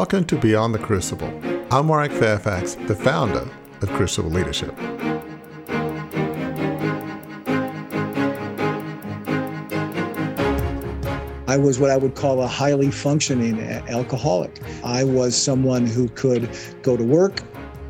Welcome to Beyond the Crucible. I'm Warwick Fairfax, the founder of Crucible Leadership. I was what I would call a highly functioning alcoholic. I was someone who could go to work,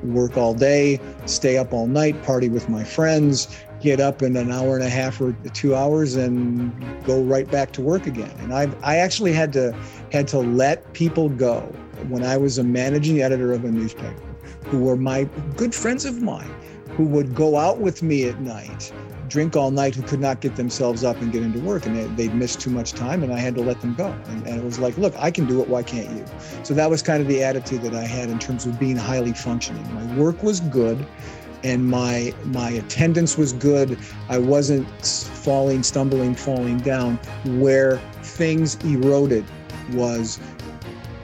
work all day, stay up all night, party with my friends, get up in an hour and a half or two hours and go right back to work again. And I I actually had to had to let people go when I was a managing editor of a newspaper who were my good friends of mine who would go out with me at night drink all night who could not get themselves up and get into work and they, would missed too much time and I had to let them go. And, and, it was like, look, I can do it. Why can't you? So that was kind of the attitude that I had in terms of being highly functioning. My work was good and my my attendance was good. I wasn't falling, stumbling, falling down. Where things eroded was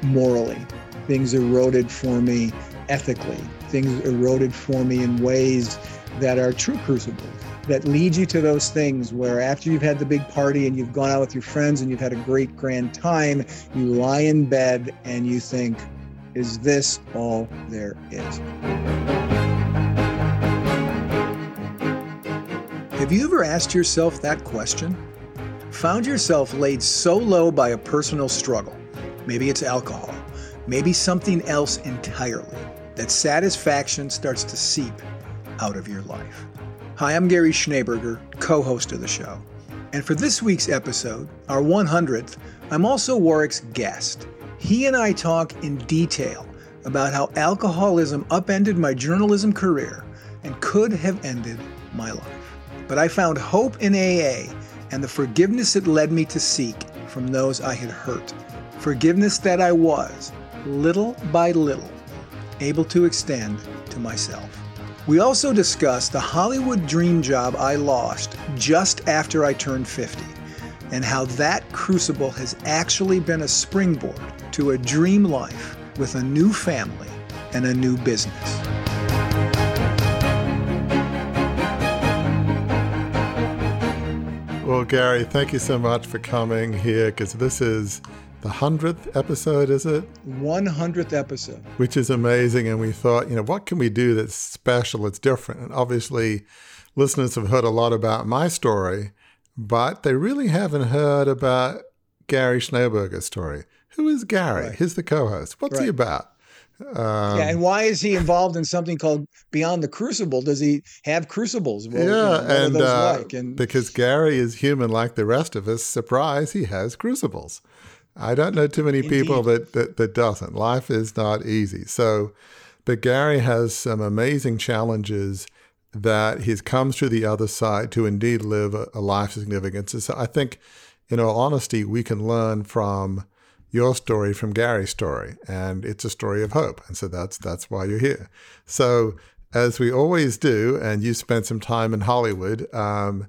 morally. Things eroded for me ethically. Things eroded for me in ways that are true crucibles that lead you to those things where after you've had the big party and you've gone out with your friends and you've had a great grand time, you lie in bed and you think, is this all there is? Have you ever asked yourself that question? Found yourself laid so low by a personal struggle? Maybe it's alcohol, maybe something else entirely, that satisfaction starts to seep out of your life. Hi, I'm Gary Schneeberger, co host of the show. And for this week's episode, our 100th, I'm also Warwick's guest. He and I talk in detail about how alcoholism upended my journalism career and could have ended my life. But I found hope in AA and the forgiveness it led me to seek from those I had hurt. Forgiveness that I was, little by little, able to extend to myself. We also discussed the Hollywood dream job I lost just after I turned 50 and how that crucible has actually been a springboard to a dream life with a new family and a new business. Gary, thank you so much for coming here because this is the 100th episode, is it? 100th episode. Which is amazing. And we thought, you know, what can we do that's special, that's different? And obviously, listeners have heard a lot about my story, but they really haven't heard about Gary Schneeberger's story. Who is Gary? Right. He's the co host. What's right. he about? Um, yeah, and why is he involved in something called Beyond the Crucible? Does he have crucibles? Well, yeah, you know, and, uh, like? and because Gary is human like the rest of us, surprise, he has crucibles. I don't know too many Indeed. people that, that, that doesn't. Life is not easy. So, but Gary has some amazing challenges that he's come through the other side to indeed live a, a life of significance. So I think, in all honesty, we can learn from your story from Gary's story, and it's a story of hope. And so that's that's why you're here. So as we always do, and you spent some time in Hollywood, um,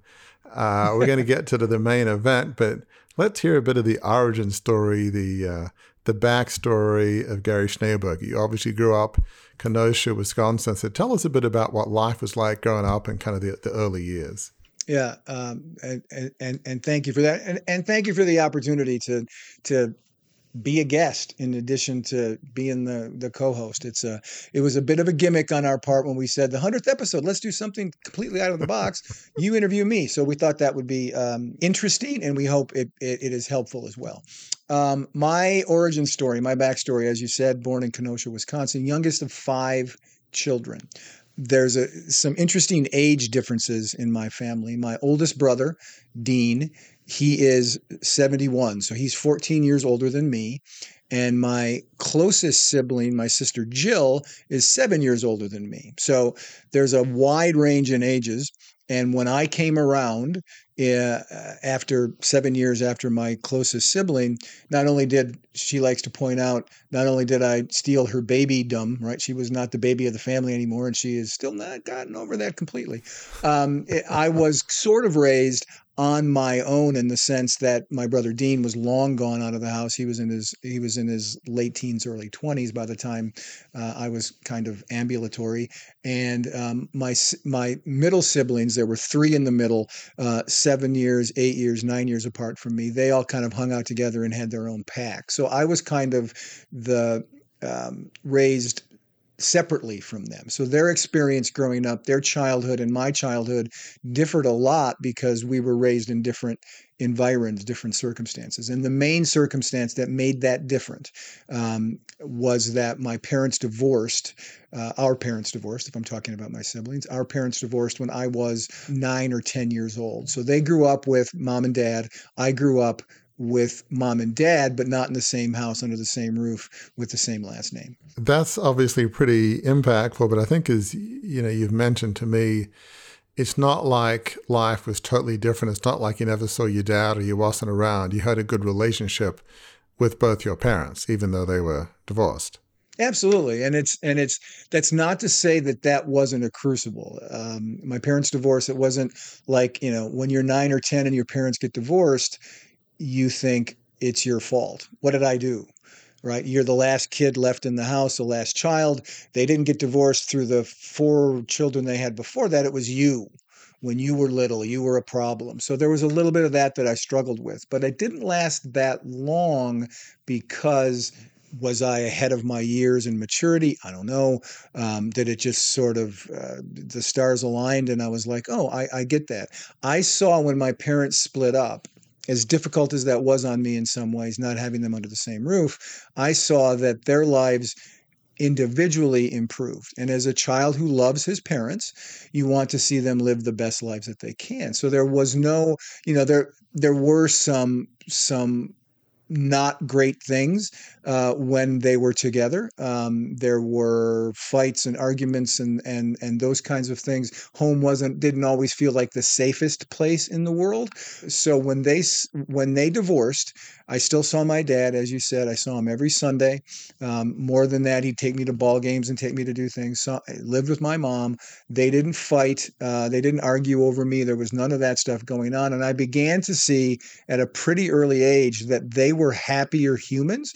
uh, we're going to get to the main event, but Let's hear a bit of the origin story, the uh, the backstory of Gary Schneeberger. You obviously grew up Kenosha, Wisconsin. So tell us a bit about what life was like growing up in kind of the, the early years. Yeah, um, and, and and thank you for that, and, and thank you for the opportunity to to be a guest in addition to being the the co-host. It's a it was a bit of a gimmick on our part when we said the hundredth episode. Let's do something completely out of the box. you interview me, so we thought that would be um, interesting, and we hope it, it, it is helpful as well. Um, my origin story, my backstory, as you said, born in Kenosha, Wisconsin, youngest of five children. There's a, some interesting age differences in my family. My oldest brother, Dean, he is 71, so he's 14 years older than me. And my closest sibling, my sister Jill, is seven years older than me. So there's a wide range in ages. And when I came around uh, after seven years after my closest sibling, not only did she likes to point out, not only did I steal her baby babydom, right? She was not the baby of the family anymore, and she has still not gotten over that completely. Um, I was sort of raised on my own in the sense that my brother Dean was long gone out of the house. He was in his he was in his late teens, early twenties by the time uh, I was kind of ambulatory. And um, my my middle siblings, there were three in the middle, uh, seven years, eight years, nine years apart from me. They all kind of hung out together and had their own pack. So I was kind of the um, raised separately from them. So their experience growing up, their childhood and my childhood differed a lot because we were raised in different environs, different circumstances. And the main circumstance that made that different um, was that my parents divorced, uh, our parents divorced, if I'm talking about my siblings, our parents divorced when I was nine or 10 years old. So they grew up with mom and dad. I grew up with mom and dad, but not in the same house under the same roof with the same last name. That's obviously pretty impactful, but I think as you know, you've mentioned to me, it's not like life was totally different. It's not like you never saw your dad or you wasn't around. You had a good relationship with both your parents, even though they were divorced. Absolutely, and it's and it's that's not to say that that wasn't a crucible. Um, my parents' divorce. It wasn't like you know when you're nine or ten and your parents get divorced you think it's your fault. What did I do? Right? You're the last kid left in the house, the last child. They didn't get divorced through the four children they had before that. It was you. When you were little, you were a problem. So there was a little bit of that that I struggled with, but it didn't last that long because was I ahead of my years in maturity? I don't know. Um, did it just sort of uh, the stars aligned and I was like, oh, I, I get that. I saw when my parents split up as difficult as that was on me in some ways, not having them under the same roof, I saw that their lives individually improved. And as a child who loves his parents, you want to see them live the best lives that they can. So there was no, you know, there there were some some not great things uh, when they were together. Um, there were fights and arguments and and and those kinds of things. Home wasn't didn't always feel like the safest place in the world. So when they when they divorced, I still saw my dad, as you said. I saw him every Sunday. Um, more than that, he'd take me to ball games and take me to do things. So I lived with my mom. They didn't fight. Uh, they didn't argue over me. There was none of that stuff going on. And I began to see at a pretty early age that they were happier humans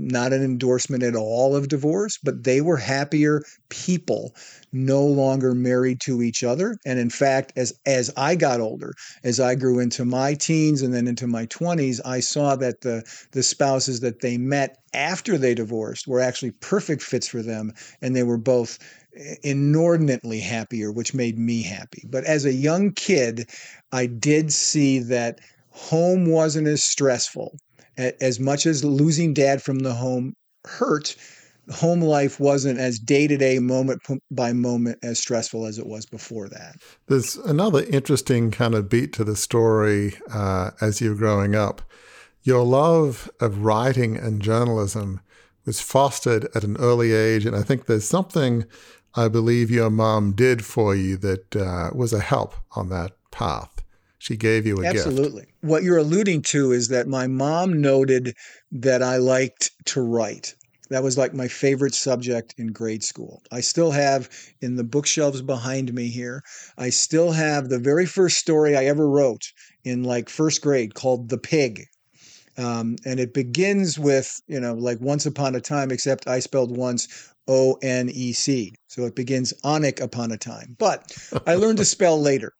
not an endorsement at all of divorce, but they were happier people, no longer married to each other. And in fact, as as I got older, as I grew into my teens and then into my 20s, I saw that the the spouses that they met after they divorced were actually perfect fits for them, and they were both eh, inordinately happier, which made me happy. But as a young kid, I did see that home wasn't as stressful as much as losing dad from the home hurt, home life wasn't as day to day, moment by moment as stressful as it was before that. There's another interesting kind of beat to the story uh, as you were growing up. Your love of writing and journalism was fostered at an early age, and I think there's something I believe your mom did for you that uh, was a help on that path she gave you a Absolutely. gift. Absolutely. What you're alluding to is that my mom noted that I liked to write. That was like my favorite subject in grade school. I still have in the bookshelves behind me here, I still have the very first story I ever wrote in like first grade called The Pig. Um, and it begins with, you know, like once upon a time, except I spelled once O N E C. So it begins onic upon a time. But I learned to spell later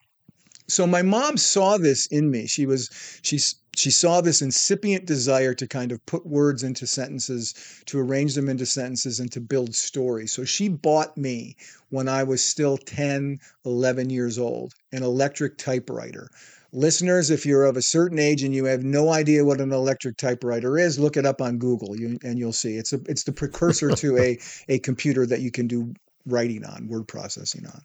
so my mom saw this in me. She was she she saw this incipient desire to kind of put words into sentences, to arrange them into sentences and to build stories. So she bought me when I was still 10, 11 years old, an electric typewriter. Listeners, if you're of a certain age and you have no idea what an electric typewriter is, look it up on Google and you'll see. It's a, it's the precursor to a, a computer that you can do writing on, word processing on.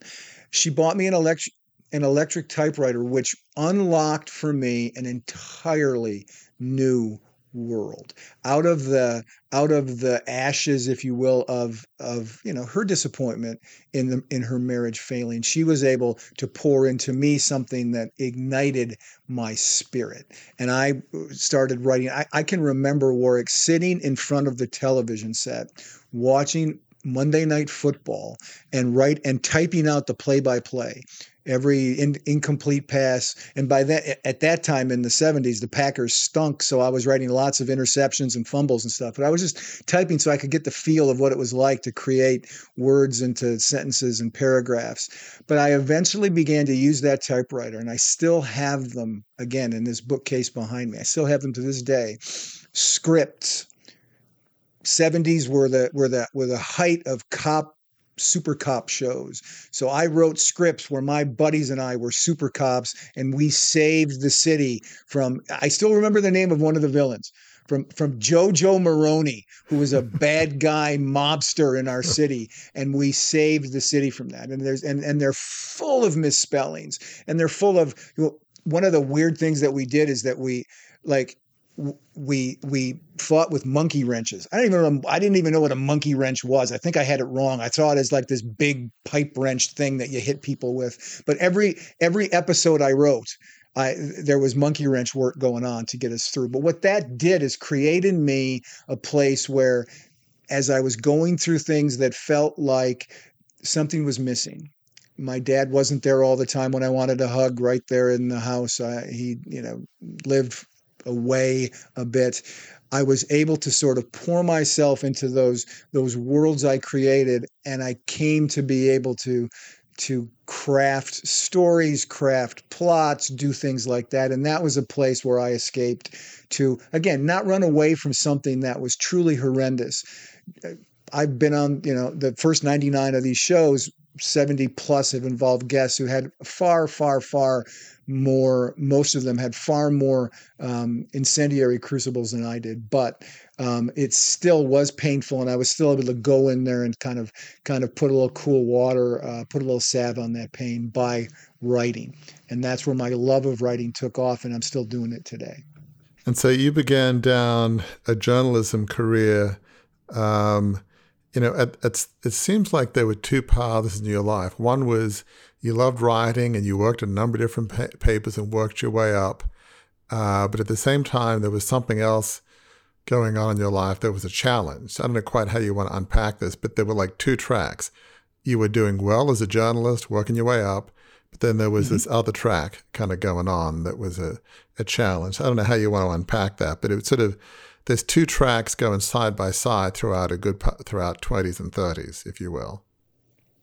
She bought me an electric an electric typewriter, which unlocked for me an entirely new world. Out of the out of the ashes if you will of of you know her disappointment in the in her marriage failing she was able to pour into me something that ignited my spirit. And i uh, started writing i, I can remember warwick sitting in front of the television set watching monday night football and write and typing out the play by play every in, incomplete pass. And by that, at that time in the 70s, the Packers stunk. So I was writing lots of interceptions and fumbles and stuff. But I was just typing so I could get the feel of what it was like to create words into sentences and paragraphs. But I eventually began to use that typewriter, and I still have them again in this bookcase behind me. I still have them to this day. Scripts 70s were the were the were the height of cop super cop shows. So I wrote scripts where my buddies and I were super cops and we saved the city from I still remember the name of one of the villains from from Jojo Maroney, who was a bad guy mobster in our city, and we saved the city from that. And there's and and they're full of misspellings, and they're full of you know, one of the weird things that we did is that we like we we fought with monkey wrenches. I don't even I didn't even know what a monkey wrench was. I think I had it wrong. I saw it as like this big pipe wrench thing that you hit people with. But every every episode I wrote, I there was monkey wrench work going on to get us through. But what that did is create in me a place where as I was going through things that felt like something was missing. My dad wasn't there all the time when I wanted a hug right there in the house. I, he, you know, lived away a bit. I was able to sort of pour myself into those those worlds I created, and I came to be able to to craft stories, craft plots, do things like that. And that was a place where I escaped to, again, not run away from something that was truly horrendous. Uh, I've been on, you know, the first 99 of these shows, 70 plus have involved guests who had far, far, far more, most of them had far more um, incendiary crucibles than I did, but um, it still was painful, and I was still able to go in there and kind of, kind of put a little cool water, uh, put a little salve on that pain by writing, and that's where my love of writing took off, and I'm still doing it today. And so you began down a journalism career. Um, you know, it, it seems like there were two paths in your life. One was you loved writing and you worked a number of different pa- papers and worked your way up. Uh, but at the same time, there was something else going on in your life that was a challenge. I don't know quite how you want to unpack this, but there were like two tracks. You were doing well as a journalist, working your way up, but then there was mm-hmm. this other track kind of going on that was a, a challenge. I don't know how you want to unpack that, but it was sort of there's two tracks going side by side throughout a good throughout 20s and 30s, if you will.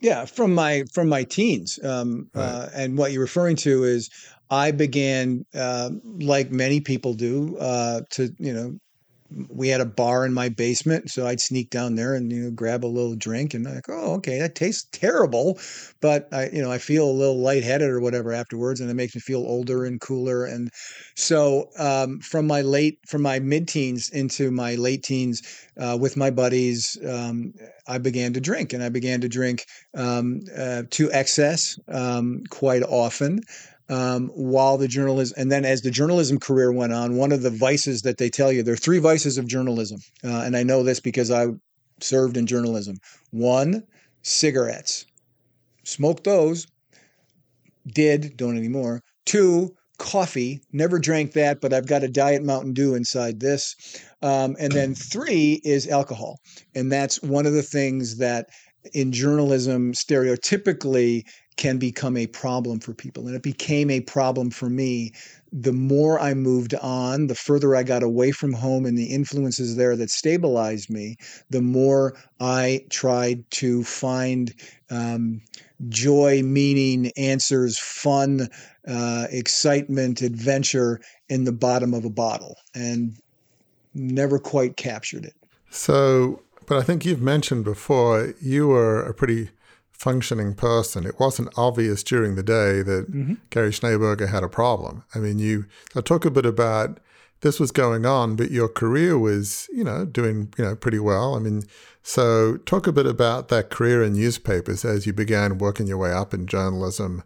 Yeah, from my from my teens, um, right. uh, and what you're referring to is I began, uh, like many people do, uh, to you know we had a bar in my basement, so I'd sneak down there and you know grab a little drink and like, oh, okay, that tastes terrible, but I you know I feel a little lightheaded or whatever afterwards, and it makes me feel older and cooler. And so um, from my late from my mid teens into my late teens, uh, with my buddies, um, I began to drink, and I began to drink um, uh, to excess um, quite often um, while the journalism, and then as the journalism career went on, one of the vices that they tell you there are three vices of journalism, uh, and I know this because I served in journalism. One, cigarettes, smoked those, did don't anymore. Two, coffee, never drank that, but I've got a diet Mountain Dew inside this. Um, and then three is alcohol, and that's one of the things that in journalism stereotypically can become a problem for people. And it became a problem for me. The more I moved on, the further I got away from home and the influences there that stabilized me, the more I tried to find um, joy, meaning, answers, fun, uh, excitement, adventure in the bottom of a bottle and never quite captured it. So, but I think you've mentioned before you were a pretty functioning person. It wasn't obvious during the day that mm-hmm. Gary Schneeberger had a problem. I mean, you so talk a bit about this was going on, but your career was, you know, doing, you know, pretty well. I mean, so talk a bit about that career in newspapers as you began working your way up in journalism.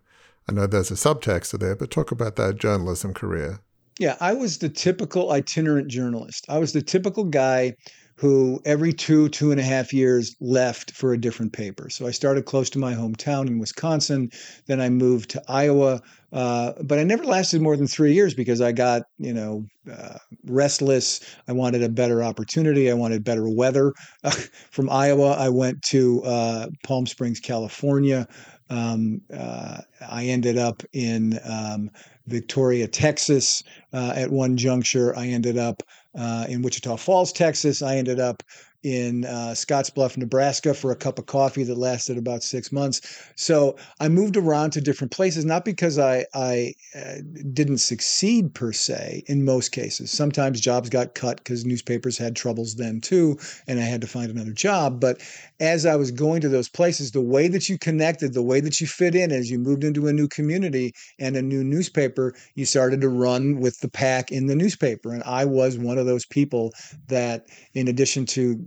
I know there's a subtext there, but talk about that journalism career. Yeah, I was the typical itinerant journalist. I was the typical guy who every two, two and a half years left for a different paper. So I started close to my hometown in Wisconsin. Then I moved to Iowa. Uh, but I never lasted more than three years because I got, you know, uh, restless. I wanted a better opportunity. I wanted better weather. from Iowa, I went to uh, Palm Springs, California. Um, uh, I ended up in um, Victoria, Texas uh, at one juncture. I ended up uh, in Wichita Falls, Texas. I ended up in uh, Scottsbluff, Nebraska for a cup of coffee that lasted about six months. So I moved around to different places, not because I, I uh, didn't succeed per se in most cases. Sometimes jobs got cut because newspapers had troubles then too, and I had to find another job. But as I was going to those places, the way that you connected, the way that you fit in as you moved into a new community and a new newspaper, you started to run with the pack in the newspaper. And I was one of those people that, in addition to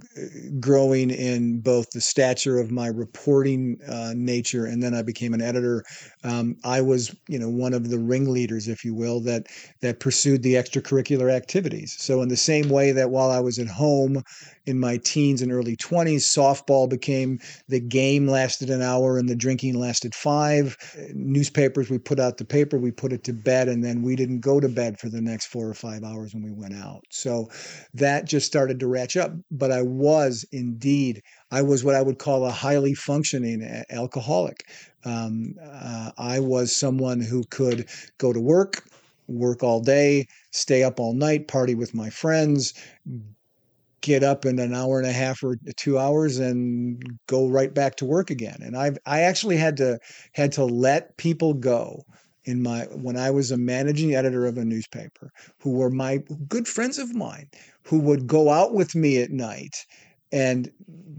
growing in both the stature of my reporting uh, nature and then I became an editor, um, I was, you know, one of the ringleaders, if you will, that that pursued the extracurricular activities. So in the same way that while I was at home in my teens and early 20s, softball became the game lasted an hour and the drinking lasted five. Newspapers, we put out the paper, we put it to bed, and then we didn't go to bed for the next four or five hours when we went out. So that just started to ratchet up. But I was indeed, I was what I would call a highly functioning alcoholic. Um, uh, I was someone who could go to work, work all day, stay up all night, party with my friends, get up in an hour and a half or two hours and go right back to work again. And I've I actually had to had to let people go in my when I was a managing editor of a newspaper who were my good friends of mine who would go out with me at night and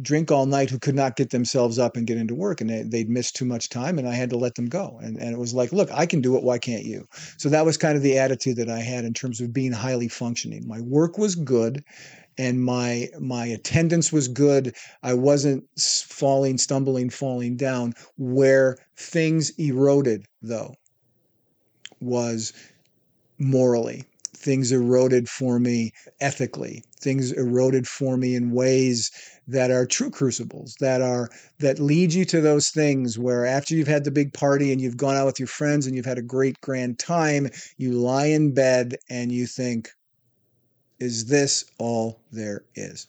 drink all night who could not get themselves up and get into work and they, they'd miss too much time and i had to let them go. And, and it was like look i can do it why can't you? So that was kind of the attitude that i had in terms of being highly functioning. My work was good and my my attendance was good. I wasn't falling stumbling falling down. Where things eroded though was morally. Things eroded for me ethically. Things eroded for me in ways that are true crucibles that are that lead you to those things where after you've had the big party and you've gone out with your friends and you've had a great grand time you lie in bed and you think is this all there is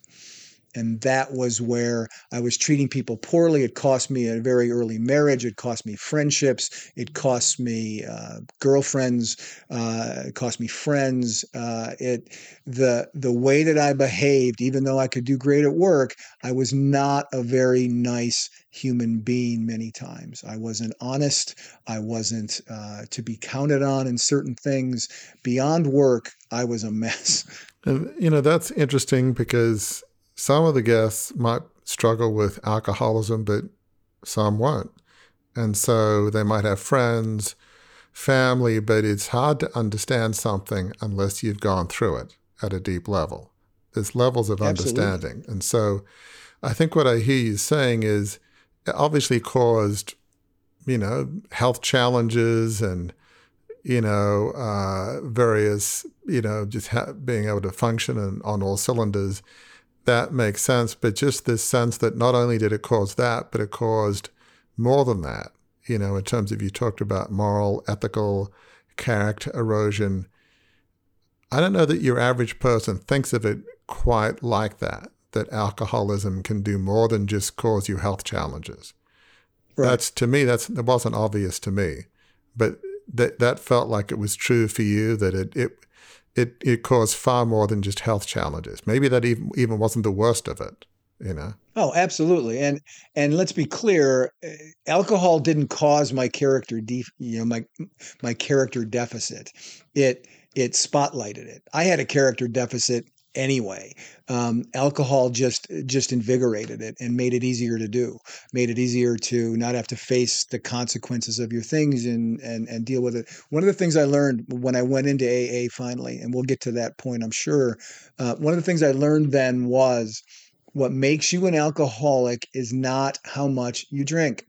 and that was where I was treating people poorly. It cost me a very early marriage. It cost me friendships. It cost me uh, girlfriends. Uh, it cost me friends. Uh, it the the way that I behaved, even though I could do great at work, I was not a very nice human being many times. I wasn't honest. I wasn't uh, to be counted on in certain things. Beyond work, I was a mess. And you know that's interesting because some of the guests might struggle with alcoholism, but some won't. And so they might have friends, family, but it's hard to understand something unless you've gone through it at a deep level. There's levels of Absolutely. understanding. And so I think what I hear you saying is it obviously caused, you know, health challenges and, you know, uh, various, you know, just ha- being able to function and on all cylinders that makes sense. But just this sense that not only did it cause that, but it caused more than that, you know, in terms of you talked about moral, ethical, character erosion. I don't know that your average person thinks of it quite like that, that alcoholism can do more than just cause you health challenges. Right. That's to me, that's it wasn't obvious to me. But that that felt like it was true for you, that it, it it, it caused far more than just health challenges. Maybe that even even wasn't the worst of it, you know. Oh, absolutely. And and let's be clear, eh, alcohol didn't cause my character def- you know my my character deficit. It it spotlighted it. I had a character deficit anyway. Um, alcohol just just invigorated it and made it easier to do, made it easier to not have to face the consequences of your things and and and deal with it. One of the things I learned when I went into AA finally, and we'll get to that point, I'm sure. Uh, one of the things I learned then was what makes you an alcoholic is not how much you drink.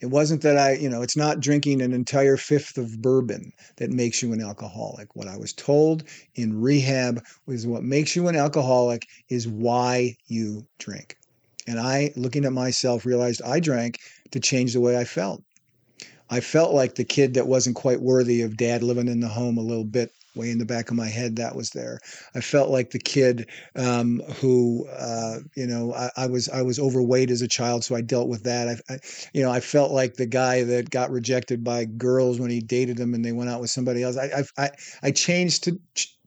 It wasn't that I, you know, it's not drinking an entire fifth of bourbon that makes you an alcoholic. What I was told in rehab was what makes you an alcoholic is why you drink. And I, looking at myself, realized I drank to change the way I felt. I felt like the kid that wasn't quite worthy of dad living in the home a little bit way in the back of my head that was there. I felt like the kid um, who, uh, you know, I, I, was I was overweight as a child, so I dealt with that. I, I, you know, I felt like the guy that got rejected by girls when he dated them and they went out with somebody else. I I I changed to,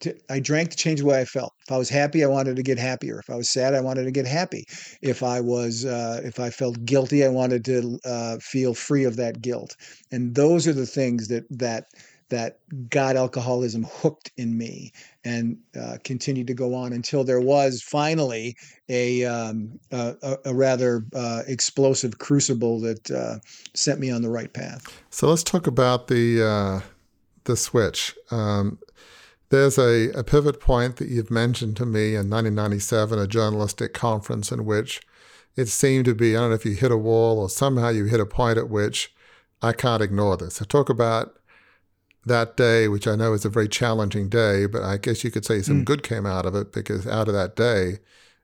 to I drank to change the way I felt. If I was happy, I wanted to get happier. If I was sad, I wanted to get happy. If I was uh, if I felt guilty, I wanted to uh, feel free of that guilt. And those are the things that that that got alcoholism hooked in me and uh, continued to go on until there was finally a, um, a, a, rather uh, explosive crucible that uh, sent me on the right path. So let's talk about the uh, the switch. Um, there's a, a pivot point that you've mentioned to me in 1997, a journalistic conference in which it seemed to be I don't know if you hit a wall or somehow you hit a point at which I can't ignore this. So talk about that day, which I know is a very challenging day, but I guess you could say some mm. good came out of it because out of that day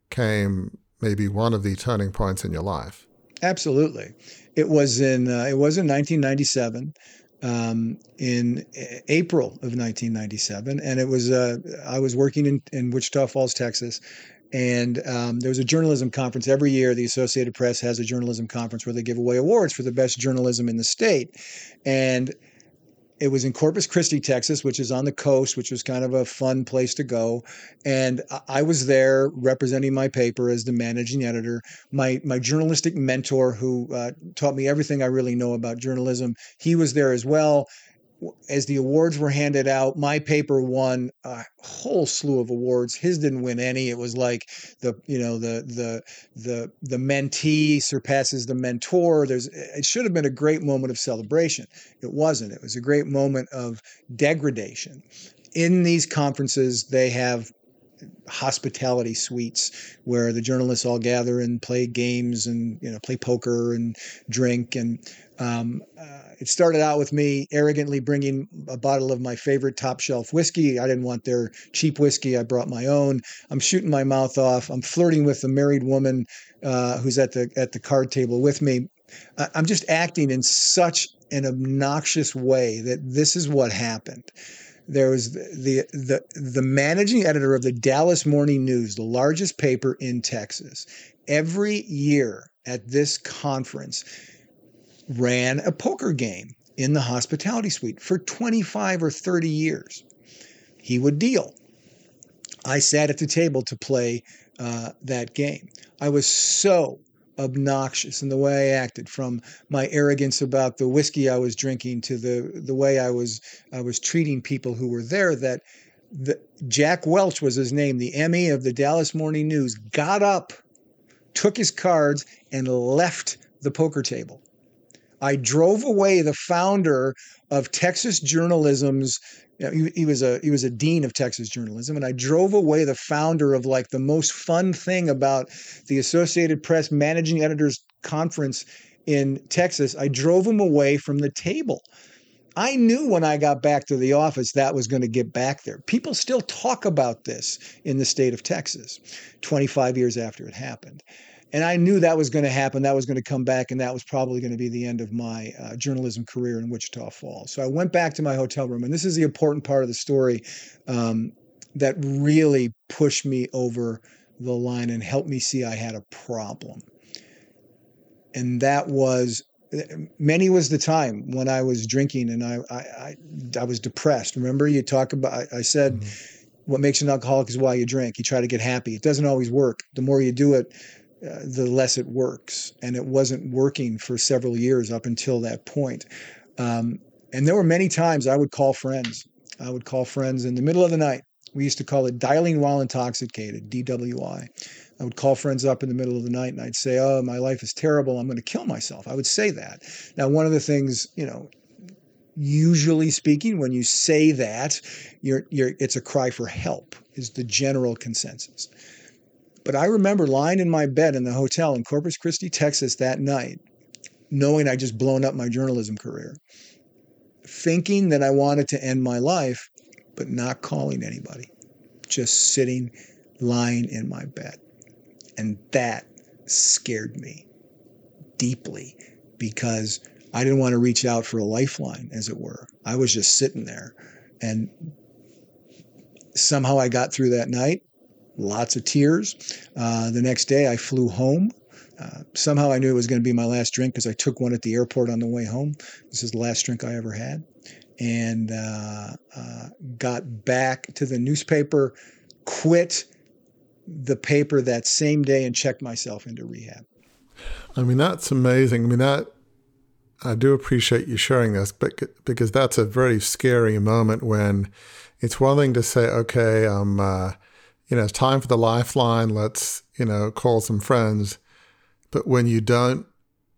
came maybe one of the turning points in your life. Absolutely, it was in uh, it was in 1997. Um, in April of 1997, and it was uh, I was working in, in Wichita Falls, Texas, and um, there was a journalism conference every year. The Associated Press has a journalism conference where they give away awards for the best journalism in the state, and it was in Corpus Christi, Texas, which is on the coast, which was kind of a fun place to go. And I was there representing my paper as the managing editor. My my journalistic mentor, who uh, taught me everything I really know about journalism, he was there as well as the awards were handed out, my paper won a whole slew of awards. His didn't win any. It was like the you know the the the the mentee surpasses the mentor. There's eh, it should have been a great moment of celebration. It wasn't. It was a great moment of degradation. In these conferences, they have hospitality suites where the journalists all gather and play games and you know play poker and drink and um, uh, it started out with me arrogantly bringing a bottle of my favorite top shelf whiskey. I didn't want their cheap whiskey. I brought my own. I'm shooting my mouth off. I'm flirting with a married woman uh, who's at the at the card table with me. I'm just acting in such an obnoxious way that this is what happened. There was the the the managing editor of the Dallas Morning News, the largest paper in Texas. Every year at this conference, ran a poker game in the hospitality suite for 25 or 30 years. He would deal. I sat at the table to play uh, that game. I was so obnoxious in the way I acted, from my arrogance about the whiskey I was drinking to the the way I was I was treating people who were there. That the, Jack Welch was his name, the ME of the Dallas Morning News, got up, took his cards, and left the poker table. I drove away the founder of Texas journalism's. You know, he, he, was a he was a dean of Texas journalism, and I drove away the founder of like the most fun thing about the Associated Press managing editors conference in Texas. I drove him away from the table. I knew when I got back to the office that was going to get back there. People still talk about this in the state of Texas 25 years after it happened and I knew that was going to happen. That was going to come back, and that was probably going to be the end of my uh, journalism career in Wichita Falls. So I went back to my hotel room, and this is the important part of the story um, that really pushed me over the line and helped me see I had a problem. And that was many was the time when I was drinking and I I, I, I was depressed. Remember, you talk about I, I said. Mm-hmm. What makes an alcoholic is why you drink. You try to get happy. It doesn't always work. The more you do it, uh, the less it works. And it wasn't working for several years up until that point. Um, and there were many times I would call friends. I would call friends in the middle of the night. We used to call it dialing while intoxicated, DWI. I would call friends up in the middle of the night and I'd say, Oh, my life is terrible. I'm going to kill myself. I would say that. Now, one of the things, you know, usually speaking, when you say that, you're, you're, it's a cry for help, is the general consensus. But I remember lying in my bed in the hotel in Corpus Christi, Texas that night, knowing I just blown up my journalism career, thinking that I wanted to end my life, but not calling anybody, just sitting, lying in my bed. And that scared me deeply because I didn't want to reach out for a lifeline, as it were. I was just sitting there. And somehow I got through that night. Lots of tears. Uh, the next day, I flew home. Uh, somehow I knew it was going to be my last drink because I took one at the airport on the way home. This is the last drink I ever had. And uh, uh, got back to the newspaper, quit the paper that same day, and checked myself into rehab. I mean, that's amazing. I mean, that I do appreciate you sharing this, but because that's a very scary moment when it's one thing to say, okay, I'm. um, uh, you know, it's time for the lifeline. Let's, you know, call some friends. But when you don't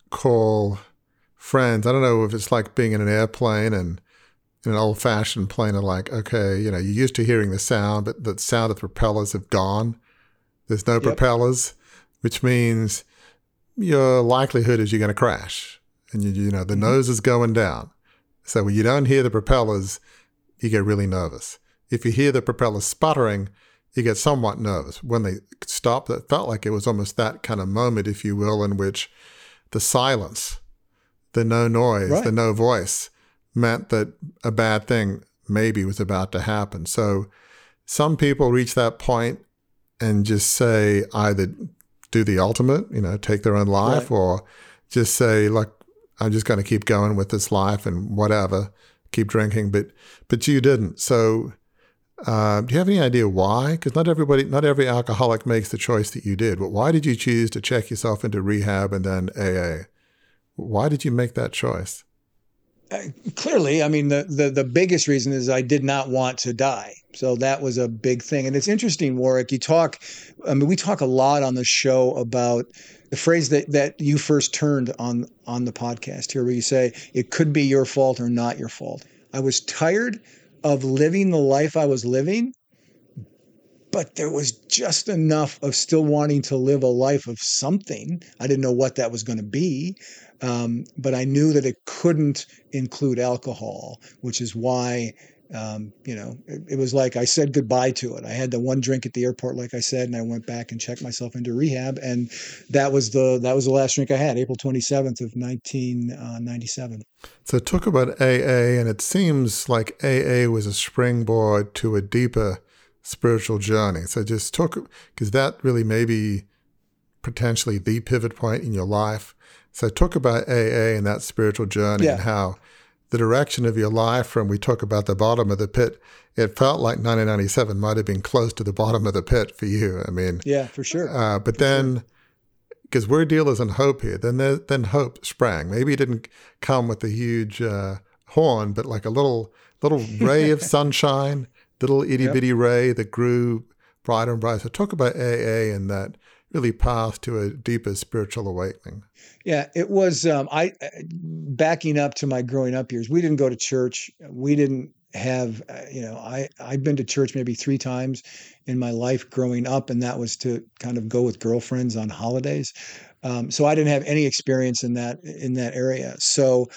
call friends, I don't know if it's like being in an airplane and in an old fashioned plane and like, okay, you know, you're used to hearing the sound, but the sound of the propellers have gone. There's no yep. propellers, which means your likelihood is you're going to crash and you, you know the mm-hmm. nose is going down. So when you don't hear the propellers, you get really nervous. If you hear the propellers sputtering, you get somewhat nervous. When they stopped, it felt like it was almost that kind of moment, if you will, in which the silence, the no noise, right. the no voice meant that a bad thing maybe was about to happen. So some people reach that point and just say either do the ultimate, you know, take their own life, right. or just say, look, I'm just going to keep going with this life and whatever, keep drinking. But but you didn't. So uh, do you have any idea why? Because not everybody, not every alcoholic makes the choice that you did. But why did you choose to check yourself into rehab and then AA? Why did you make that choice? Uh, clearly, I mean, the, the the biggest reason is I did not want to die. So that was a big thing. And it's interesting, Warwick. You talk, I mean, we talk a lot on the show about the phrase that that you first turned on on the podcast here, where you say it could be your fault or not your fault. I was tired of living the life I was living, but there was just enough of still wanting to live a life of something. I didn't know what that was going to be, um, but I knew that it couldn't include alcohol, which is why um, you know, it, it, was like I said goodbye to it. I had the one drink at the airport, like I said, and I went back and checked myself into rehab, and that was the that was the last drink I had, April twenty seventh of nineteen ninety seven. So talk about AA, and it seems like AA was a springboard to a deeper spiritual journey. So just talk because that really may be potentially the pivot point in your life. So talk about AA and that spiritual journey yeah. and how the direction of your life from we talk about the bottom of the pit it felt like 1997 might have been close to the bottom of the pit for you i mean yeah for sure uh, but for then because sure. we're dealers in hope here then there, then hope sprang maybe it didn't come with a huge uh, horn but like a little little ray of sunshine little itty-bitty yep. ray that grew brighter and brighter so talk about aa and that really path to a deeper spiritual awakening yeah, it was. Um, I uh, backing up to my growing up years. We didn't go to church. We didn't have. Uh, you know, I I've been to church maybe three times in my life growing up, and that was to kind of go with girlfriends on holidays. Um, so I didn't have any experience in that in that area. So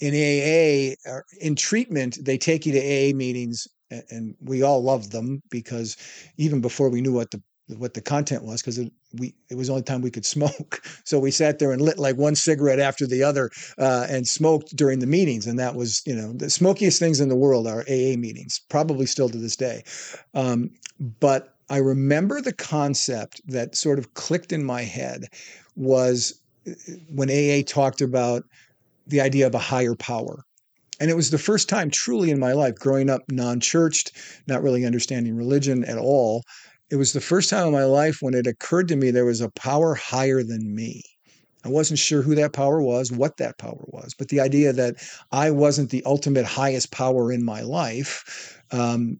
in AA, in treatment, they take you to AA meetings and we all loved them because even before we knew what the what the content was because it, we it was the only time we could smoke. So we sat there and lit like one cigarette after the other uh, and smoked during the meetings, and that was you know the smokiest things in the world are AA meetings, probably still to this day. Um, but I remember the concept that sort of clicked in my head was uh, when AA talked about the idea of a higher power. And it was the first time truly in my life, growing up non churched, not really understanding religion at all, it was the first time in my life when it occurred to me there was a power higher than me. I wasn't sure who that power was, what that power was, but the idea that I wasn't the ultimate highest power in my life um,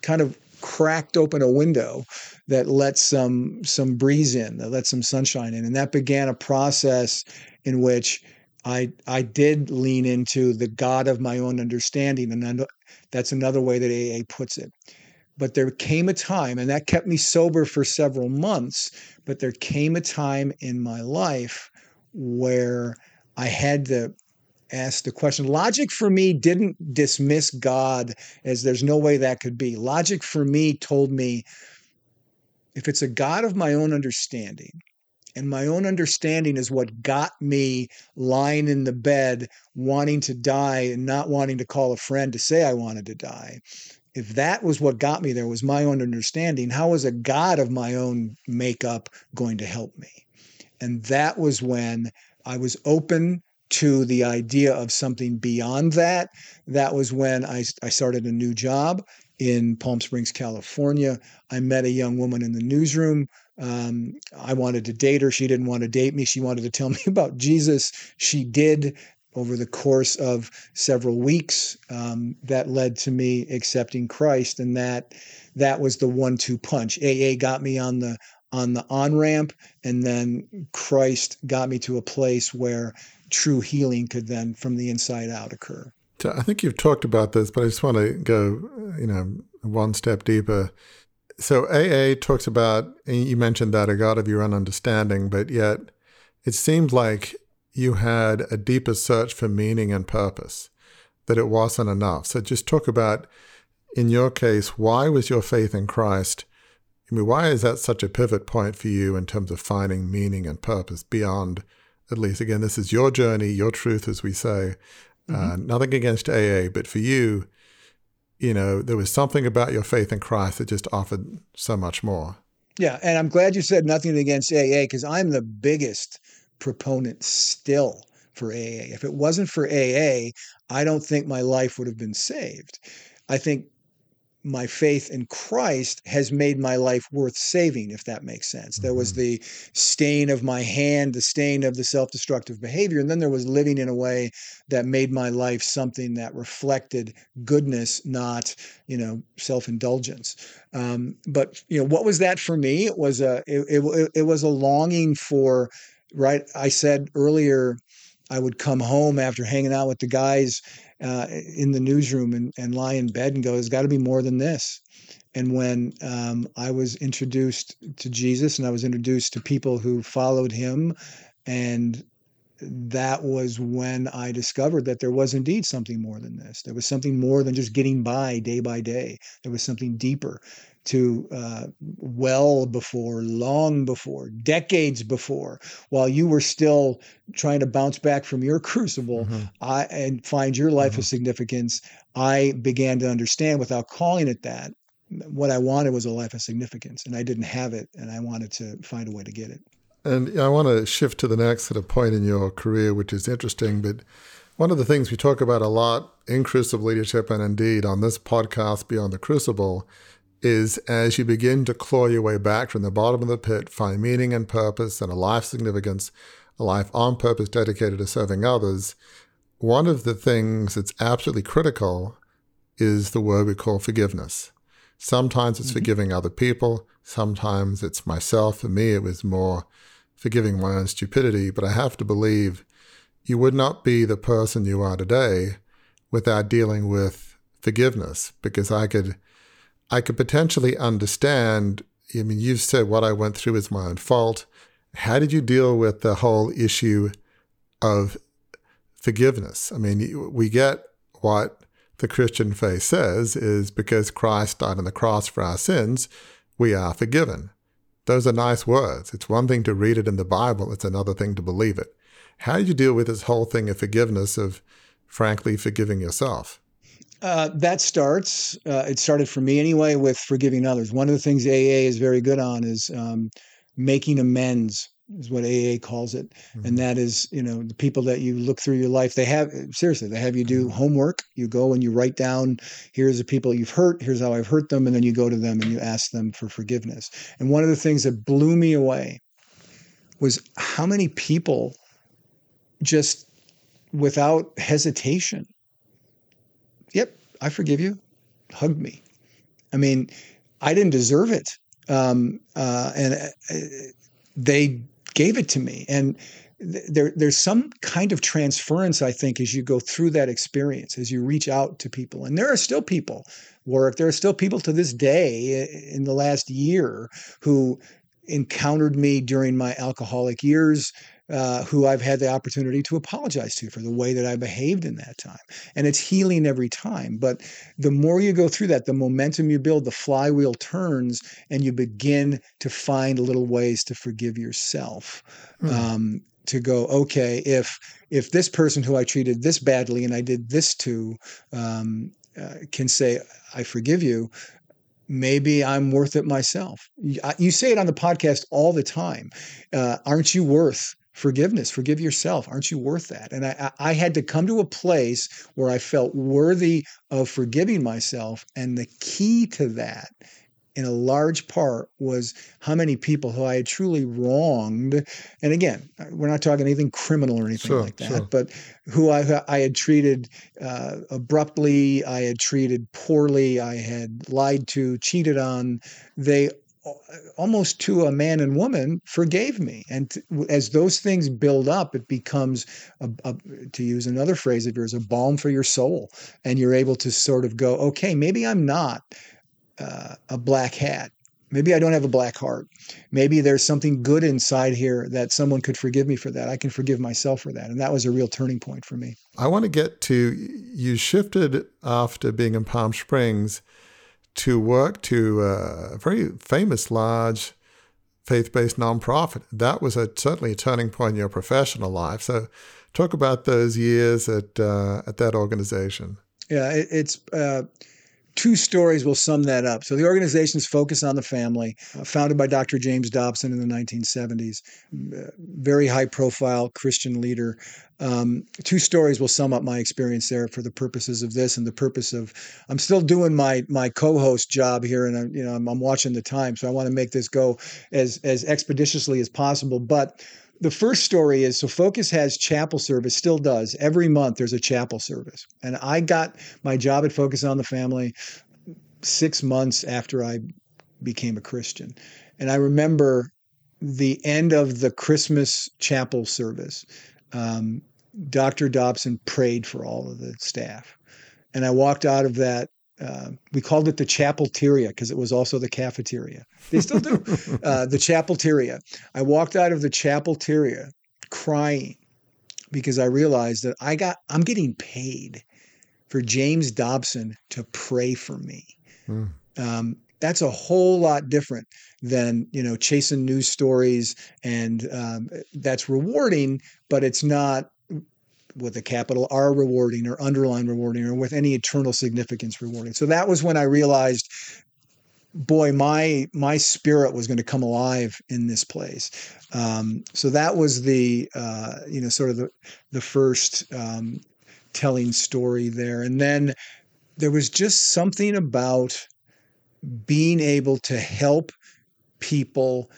kind of cracked open a window that let some some breeze in, that let some sunshine in, and that began a process in which I I did lean into the God of my own understanding, and that's another way that AA puts it. But there came a time, and that kept me sober for several months. But there came a time in my life where I had to ask the question. Logic for me didn't dismiss God as there's no way that could be. Logic for me told me if it's a God of my own understanding, and my own understanding is what got me lying in the bed wanting to die and not wanting to call a friend to say I wanted to die if that was what got me there was my own understanding, how was a God of my own makeup going to help me? And that was when I was open to the idea of something beyond that. That was when I, I started a new job in Palm Springs, California. I met a young woman in the newsroom. Um, I wanted to date her. She didn't want to date me. She wanted to tell me about Jesus. She did over the course of several weeks. Um, that led to me accepting Christ, and that that was the one-two punch. AA got me on the on the on ramp, and then Christ got me to a place where true healing could then, from the inside out, occur. I think you've talked about this, but I just want to go, you know, one step deeper. So AA talks about, you mentioned that a God of your own understanding, but yet it seems like you had a deeper search for meaning and purpose, that it wasn't enough. So just talk about, in your case, why was your faith in Christ? I mean, why is that such a pivot point for you in terms of finding meaning and purpose beyond, at least, again, this is your journey, your truth, as we say. Uh, mm-hmm. Uh, nothing against AA, but for you, you know, there was something about your faith in Christ that just offered so much more. Yeah, and I'm glad you said nothing against AA because I'm the biggest proponent still for AA. If it wasn't for AA, I don't think my life would have been saved. I think my faith in Christ has made my life worth saving, if that makes sense. There was mm-hmm. the stain of my hand, the stain of the self destructive behavior. And then there was living in a way that made my life something that reflected goodness, not, you know, self indulgence. Um, but, you know, what was that for me? It was a, it, it, it was a longing for, right? I said earlier, I would come home after hanging out with the guys uh, in the newsroom and, and lie in bed and go, "There's got to be more than this." And when um, I was introduced to Jesus and I was introduced to people who followed him, and that was when I discovered that there was indeed something more than this. There was something more than just getting by day by day. There was something deeper to uh, well before, long before, decades before, while you were still trying to bounce back from your crucible mm-hmm. I, and find your life mm-hmm. of significance, I began to understand without calling it that. What I wanted was a life of significance, and I didn't have it, and I wanted to find a way to get it. And I want to shift to the next sort of point in your career, which is interesting. But one of the things we talk about a lot in Crucible Leadership and indeed on this podcast, Beyond the Crucible, is as you begin to claw your way back from the bottom of the pit, find meaning and purpose and a life significance, a life on purpose dedicated to serving others, one of the things that's absolutely critical is the word we call forgiveness. Sometimes it's mm-hmm. forgiving other people, sometimes it's myself. For me, it was more forgiving my own stupidity, but I have to believe you would not be the person you are today without dealing with forgiveness because I could I could potentially understand. I mean, you've said what I went through is my own fault. How did you deal with the whole issue of forgiveness? I mean, we get what the Christian faith says is because Christ died on the cross for our sins, we are forgiven. Those are nice words. It's one thing to read it in the Bible, it's another thing to believe it. How do you deal with this whole thing of forgiveness, of frankly forgiving yourself? Uh, that starts. Uh, it started for me anyway with forgiving others. One of the things AA is very good on is um, making amends. Is what AA calls it, mm-hmm. and that is, you know, the people that you look through your life. They have seriously, they have you do mm-hmm. homework. You go and you write down, here's the people you've hurt. Here's how I've hurt them, and then you go to them and you ask them for forgiveness. And one of the things that blew me away was how many people just without hesitation I forgive you. Hug me. I mean, I didn't deserve it. Um, uh, and uh, they gave it to me. And th- there, there's some kind of transference, I think, as you go through that experience, as you reach out to people. And there are still people, Warwick, there are still people to this day in the last year who encountered me during my alcoholic years uh, who I've had the opportunity to apologize to for the way that I behaved in that time. And it's healing every time. But the more you go through that, the momentum you build, the flywheel turns, and you begin to find little ways to forgive yourself. Mm. Um, to go, okay, if if this person who I treated this badly and I did this to, um, uh, can say, I forgive you, maybe I'm worth it myself. You say it on the podcast all the time. Uh, aren't you worth forgiveness? Forgive yourself. Aren't you worth that? And I, I had to come to a place where I felt worthy of forgiving myself. And the key to that in a large part was how many people who I had truly wronged. And again, we're not talking anything criminal or anything sure, like that, sure. but who I, I had treated uh, abruptly, I had treated poorly, I had lied to, cheated on. They almost to a man and woman forgave me and as those things build up it becomes a, a, to use another phrase of yours a balm for your soul and you're able to sort of go okay maybe i'm not uh, a black hat. Maybe I don't have a black heart. Maybe there's something good inside here that someone could forgive me for that. I can forgive myself for that. And that was a real turning point for me. I want to get to you shifted after being in Palm Springs to work to a very famous, large faith based nonprofit. That was a, certainly a turning point in your professional life. So, talk about those years at, uh, at that organization. Yeah, it, it's. Uh, two stories will sum that up. So the organization's focus on the family, uh, founded by Dr. James Dobson in the 1970s, uh, very high profile Christian leader. Um, two stories will sum up my experience there for the purposes of this and the purpose of I'm still doing my my co-host job here, and I'm, you know I'm, I'm watching the time, so I want to make this go as as expeditiously as possible. But the first story is so Focus has chapel service, still does. Every month there's a chapel service. And I got my job at Focus on the Family six months after I became a Christian. And I remember the end of the Christmas chapel service. Um, Dr. Dobson prayed for all of the staff. And I walked out of that uh, we called it the chapelteria because it was also the cafeteria. They still do uh, the chapelteria. I walked out of the chapelteria crying because I realized that I got I'm getting paid for James Dobson to pray for me. Mm. Um, that's a whole lot different than you know chasing news stories, and um, that's rewarding, but it's not with a capital R rewarding or underline rewarding or with any eternal significance rewarding. So that was when I realized boy my my spirit was going to come alive in this place um, so that was the uh, you know sort of the the first um, telling story there and then there was just something about being able to help people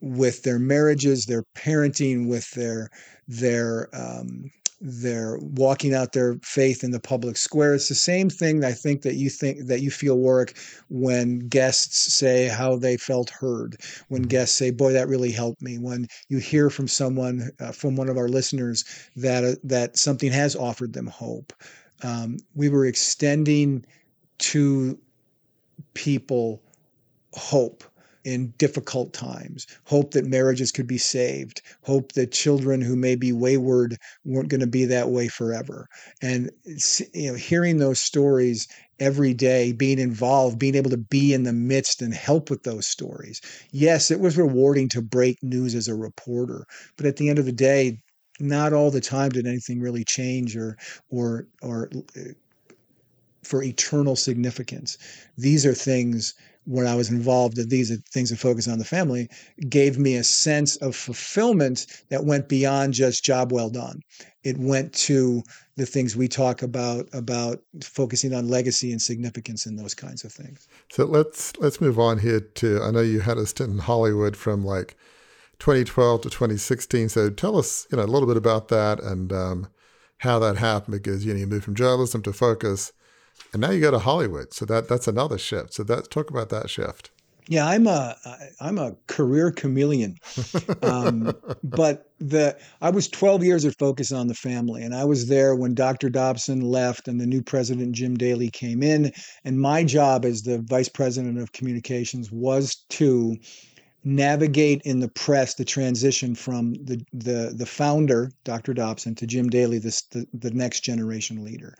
with their marriages their parenting with their their um, they're walking out their faith in the public square. It's the same thing I think that you think that you feel Warwick when guests say how they felt heard. When mm-hmm. guests say, "Boy, that really helped me." When you hear from someone, uh, from one of our listeners, that uh, that something has offered them hope. Um, we were extending to people hope in difficult times, hope that marriages could be saved, hope that children who may be wayward weren't going to be that way forever. And you know, hearing those stories every day, being involved, being able to be in the midst and help with those stories. Yes, it was rewarding to break news as a reporter, but at the end of the day, not all the time did anything really change or or or uh, for eternal significance. These are things when I was involved in these things that focus on the family, gave me a sense of fulfillment that went beyond just job well done. It went to the things we talk about about focusing on legacy and significance and those kinds of things. So let's let's move on here to I know you had a stint in Hollywood from like 2012 to 2016. So tell us you know a little bit about that and um, how that happened because you know you moved from journalism to focus and now you go to Hollywood. So that that's another shift. So that talk about that shift. Yeah, I'm a I'm a career chameleon, um, but the I was 12 years of focus on the family, and I was there when Dr. Dobson left and the new president Jim Daly came in, and my job as the vice president of communications was to navigate in the press the transition from the the the founder Dr. Dobson to Jim Daly, this the, the next generation leader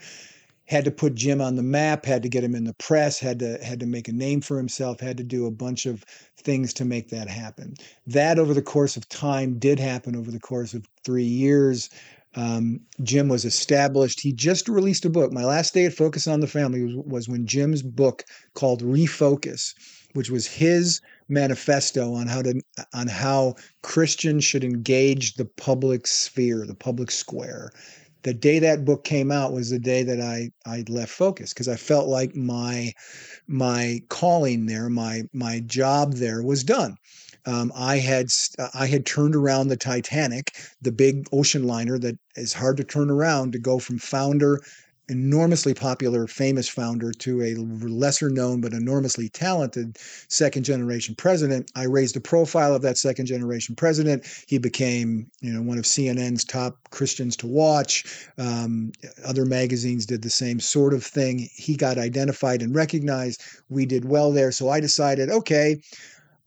had to put Jim on the map, had to get him in the press, had to had to make a name for himself, had to do a bunch of things to make that happen. That over the course of time did happen over the course of 3 years. Um, Jim was established. He just released a book. My last day at Focus on the Family was, was when Jim's book called Refocus, which was his manifesto on how to on how Christians should engage the public sphere, the public square. The day that book came out was the day that I I left Focus because I felt like my my calling there, my my job there was done. Um, I had I had turned around the Titanic, the big ocean liner that is hard to turn around to go from founder enormously popular, famous founder to a lesser known but enormously talented second generation president. I raised the profile of that second generation president. He became, you know, one of CNN's top Christians to watch. Um, other magazines did the same sort of thing. He got identified and recognized. We did well there. So I decided, okay,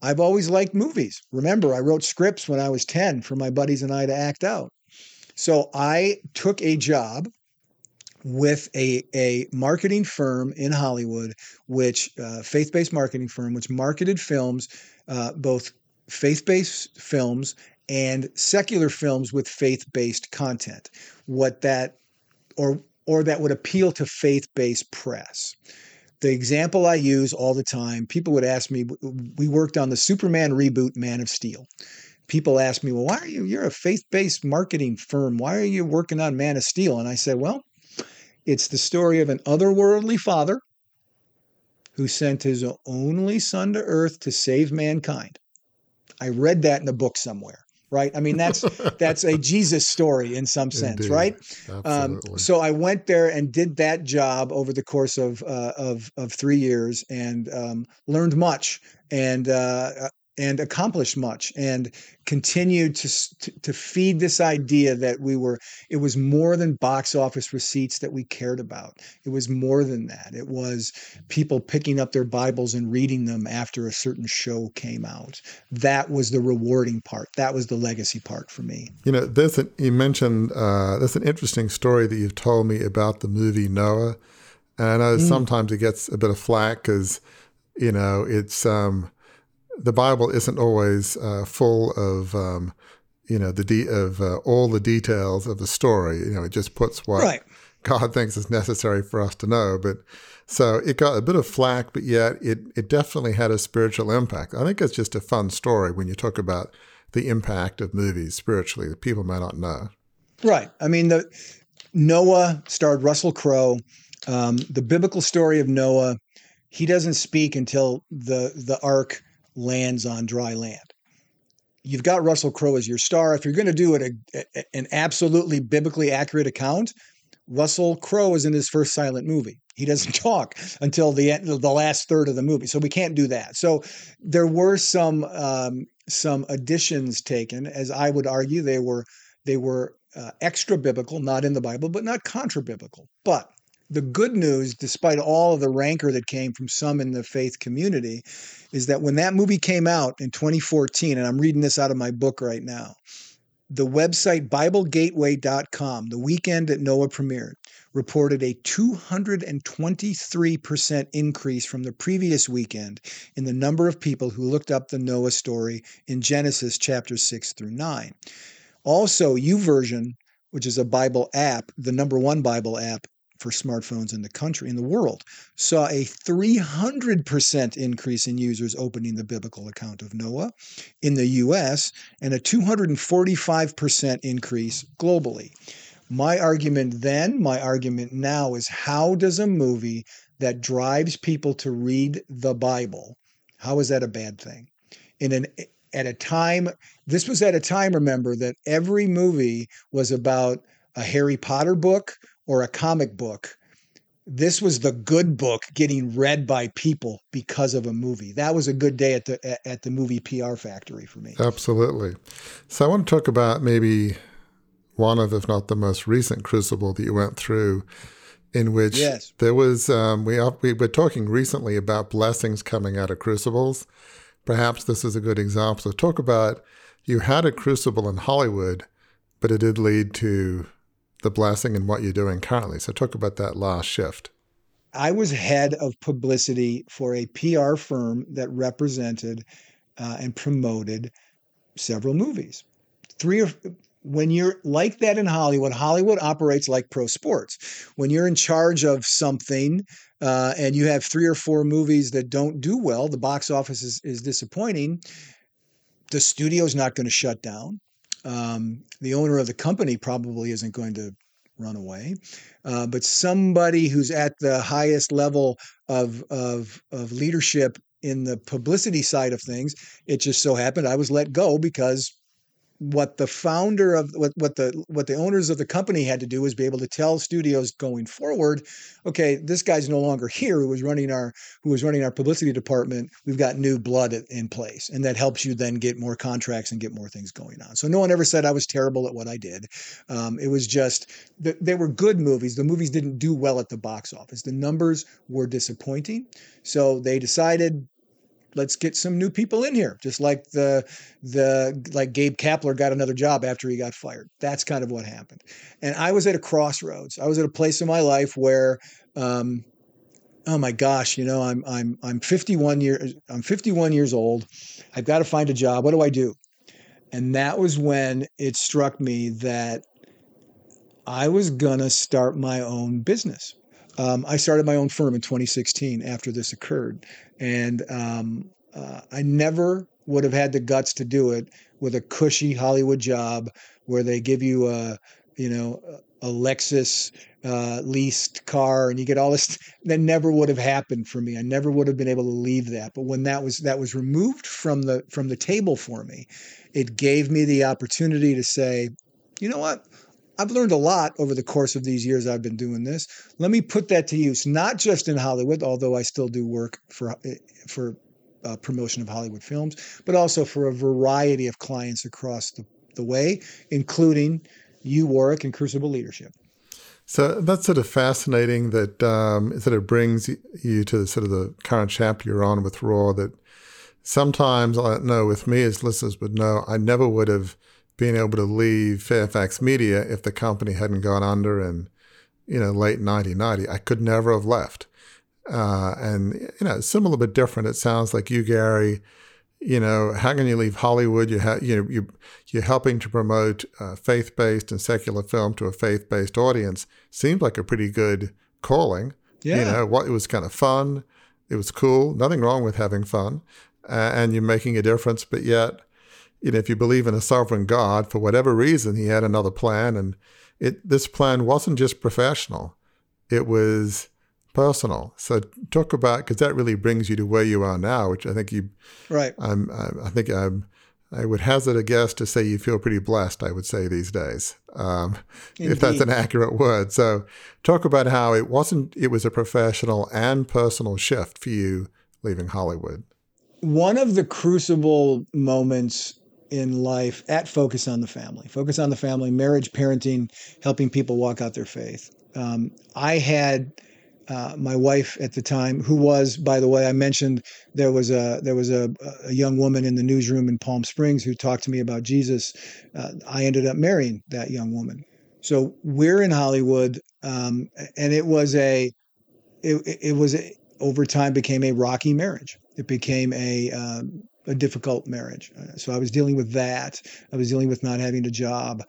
I've always liked movies. Remember, I wrote scripts when I was 10 for my buddies and I to act out. So I took a job with a, a marketing firm in Hollywood, which uh, faith based marketing firm, which marketed films, uh, both faith based films and secular films with faith based content. What that, or or that would appeal to faith based press. The example I use all the time, people would ask me, we worked on the Superman reboot, Man of Steel people ask me, well, why are you, you're a faith based marketing firm. Why are you working on Man of Steel? And I said, well, it's the story of an otherworldly father who sent his only son to earth to save mankind. I read that in a book somewhere, right? I mean, that's that's a Jesus story in some sense, Indeed. right? Um, so I went there and did that job over the course of uh, of of three years and um, learned much and uh, and accomplished much and continued to, to, to feed this idea that we were it was more than box office receipts that we cared about. It was more than that. It was people picking up their bibles and reading them after a certain show came out. That was the rewarding part. That was the legacy part for me. You know there's an, you mentioned uh, there's an interesting story that you've told me about the movie noah and i know mm. sometimes it gets a bit of flack because you know it's um the Bible isn't always uh, full of um, you know the de- of uh, all the details of the story. You know, it just puts what right. God thinks is necessary for us to know. But so it got a bit of flack, but yet it it definitely had a spiritual impact. I think it's just a fun story when you talk about the impact of movies spiritually that people may not know. Right. I mean, the Noah starred Russell Crowe. Um, the biblical story of Noah. He doesn't speak until the the ark lands on dry land. You've got Russell Crowe as your star. If you're going to do it a, a, an absolutely biblically accurate account, Russell Crowe is in his first silent movie. He doesn't talk until the end, the last third of the movie, so we can't do that. So there were some um, some additions taken, as I would argue they were they were uh, extra biblical, not in the Bible, but not contra biblical. But the good news, despite all of the rancor that came from some in the faith community, is that when that movie came out in 2014, and I'm reading this out of my book right now, the website BibleGateway.com, the weekend that Noah premiered, reported a 223% increase from the previous weekend in the number of people who looked up the Noah story in Genesis chapter 6 through 9. Also, YouVersion, which is a Bible app, the number one Bible app, for smartphones in the country, in the world, saw a 300% increase in users opening the biblical account of Noah in the US and a 245% increase globally. My argument then, my argument now is how does a movie that drives people to read the Bible, how is that a bad thing? In an at a time, this was at a time, remember, that every movie was about a Harry Potter book or a comic book. This was the good book getting read by people because of a movie. That was a good day at the at the movie PR factory for me. Absolutely. So I want to talk about maybe one of, if not the most recent crucible that you went through, in which yes. there was um, we we were talking recently about blessings coming out of crucibles. Perhaps this is a good example. So talk about you had a crucible in Hollywood, but it did lead to the blessing and what you're doing currently. So, talk about that last shift. I was head of publicity for a PR firm that represented uh, and promoted several movies. Three or when you're like that in Hollywood, Hollywood operates like pro sports. When you're in charge of something uh, and you have three or four movies that don't do well, the box office is, is disappointing. The studio's not going to shut down. Um, the owner of the company probably isn't going to run away. Uh, but somebody who's at the highest level of, of, of leadership in the publicity side of things, it just so happened I was let go because what the founder of what, what the what the owners of the company had to do was be able to tell studios going forward okay this guy's no longer here who was running our who was running our publicity department. We've got new blood in place. And that helps you then get more contracts and get more things going on. So no one ever said i was terrible at what i did. Um, it was just they were good movies. The movies didn't do well at the box office. The numbers were disappointing. So they decided let's get some new people in here. Just like the the like gabe kapler got another job after he got fired. That's kind of what happened. And i was at a crossroads. I was at a place in my life where um, oh my gosh you know i'm i'm i'm 51 years i'm 51 years old. I've got to find a job. What do i do? And that was when it struck me that i was gonna start my own business um, I started my own firm in 2016 after this occurred. And um, uh, I never would have had the guts to do it with a cushy Hollywood job where they give you a, you know, a Lexus uh, leased car and you get all this. That never would have happened for me. I never would have been able to leave that. But when that was that was removed from the from the table for me, it gave me the opportunity to say, you know what? I've learned a lot over the course of these years I've been doing this. Let me put that to use, not just in Hollywood, although I still do work for eh, for uh, promotion of Hollywood films, but also for a variety of clients across the, the way, including you, Warwick, and Crucible Leadership. So that's sort of fascinating that um, sort of brings you to sort of the current chapter you're on with Roar. That sometimes I know with me as listeners would know, I never would have being able to leave Fairfax Media if the company hadn't gone under in, you know, late 1990. I could never have left. Uh, and, you know, similar but different. It sounds like you, Gary, you know, how can you leave Hollywood? You have, you know, you, you're helping to promote uh, faith-based and secular film to a faith-based audience. Seemed like a pretty good calling. Yeah. You know, what it was kind of fun. It was cool. Nothing wrong with having fun. Uh, and you're making a difference, but yet you know, if you believe in a sovereign God, for whatever reason, he had another plan. And it, this plan wasn't just professional, it was personal. So talk about, because that really brings you to where you are now, which I think you, right. I'm, I, I think I'm, I would hazard a guess to say you feel pretty blessed, I would say these days, um, if that's an accurate word. So talk about how it wasn't, it was a professional and personal shift for you leaving Hollywood. One of the crucible moments in life at Focus on the Family. Focus on the Family, marriage, parenting, helping people walk out their faith. Um, I had uh, my wife at the time, who was, by the way, I mentioned there was a there was a, a young woman in the newsroom in Palm Springs who talked to me about Jesus. Uh, I ended up marrying that young woman. So we're in Hollywood, um, and it was a it, it was a, over time became a rocky marriage. It became a um, a difficult marriage. Uh, so I was dealing with that. I was dealing with not having a job.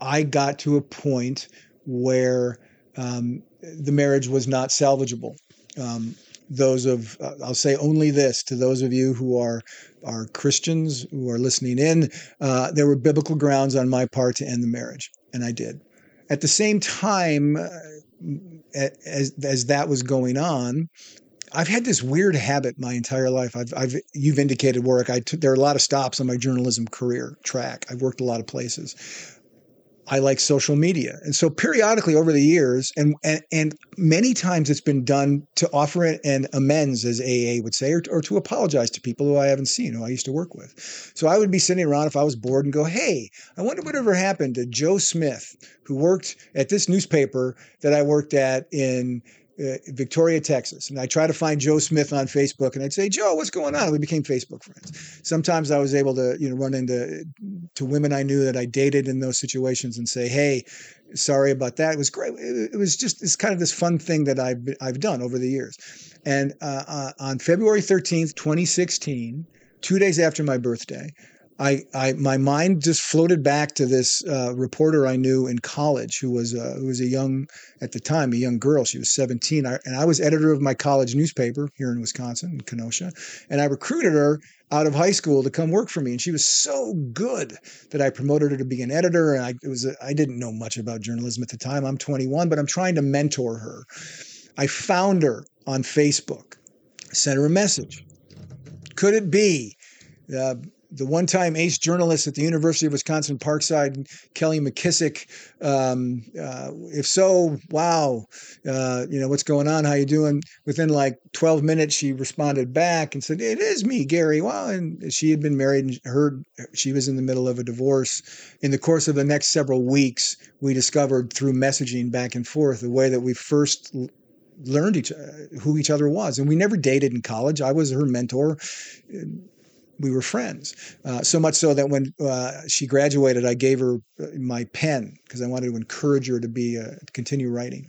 I got to a point where um, the marriage was not salvageable. Um, those of uh, I'll say only this to those of you who are are Christians who are listening in. Uh, there were biblical grounds on my part to end the marriage, and I did. At the same time, uh, as as that was going on, I've had this weird habit my entire life. I've, I've you've indicated work. I t- there are a lot of stops on my journalism career track. I've worked a lot of places. I like social media, and so periodically over the years, and and, and many times it's been done to offer an amends, as AA would say, or, or to apologize to people who I haven't seen, who I used to work with. So I would be sitting around if I was bored and go, "Hey, I wonder whatever happened to Joe Smith, who worked at this newspaper that I worked at in." Uh, Victoria, Texas. And I try to find Joe Smith on Facebook and I'd say, Joe, what's going on? We became Facebook friends. Sometimes I was able to, you know, run into to women I knew that I dated in those situations and say, hey, sorry about that. It was great. It, was just it's kind of this fun thing that I've I've done over the years. And uh, uh, on February 13th, 2016, two days after my birthday, I, I, my mind just floated back to this uh, reporter I knew in college who was uh, who was a young at the time a young girl. She was 17, I, and I was editor of my college newspaper here in Wisconsin, in Kenosha, and I recruited her out of high school to come work for me. And she was so good that I promoted her to be an editor. And I it was I didn't know much about journalism at the time. I'm 21, but I'm trying to mentor her. I found her on Facebook, sent her a message. Could it be? Uh, the one time ace journalist at the University of Wisconsin Parkside, Kelly McKissick. Um, uh, if so, wow, uh, you know, what's going on? How you doing? Within like 12 minutes, she responded back and said, it is me, Gary. Wow. And she had been married and heard she was in the middle of a divorce. In the course of the next several weeks, we discovered through messaging back and forth the way that we first learned each who each other was and we never dated in college i was her mentor we were friends. Uh, so much so that when uh, she graduated, I gave her uh, my pen because I wanted to encourage her to be uh, continue writing.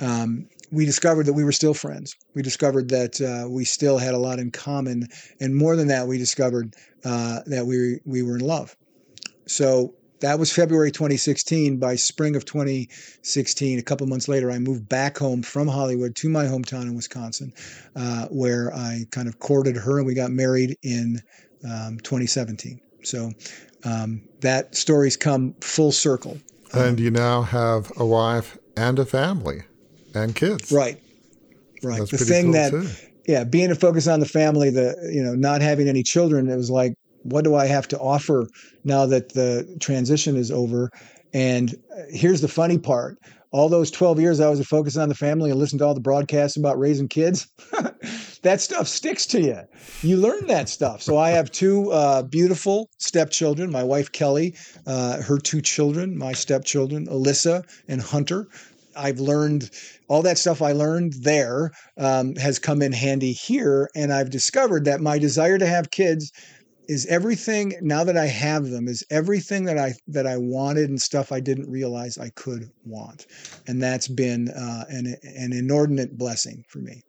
Um, we discovered that we were still friends. We discovered that uh, we still had a lot in common, and more than that, we discovered uh, that we we were in love. So that was February 2016. By spring of 2016, a couple months later, I moved back home from Hollywood to my hometown in Wisconsin, uh, where I kind of courted her and we got married in um, 2017. So um, that story's come full circle. And you now have a wife and a family and kids. Right. Right. That's the thing cool that, too. yeah, being a focus on the family, the, you know, not having any children, it was like, what do I have to offer now that the transition is over? And uh, here's the funny part all those 12 years I was a focus on the family and listened to all the broadcasts about raising kids, that stuff sticks to you. You learn that stuff. So I have two uh, beautiful stepchildren my wife, Kelly, uh, her two children, my stepchildren, Alyssa and Hunter. I've learned all that stuff I learned there um, has come in handy here. And I've discovered that my desire to have kids is everything now that I have them is everything that I that I wanted and stuff I didn't realize I could want, and that's been uh, an an inordinate blessing for me.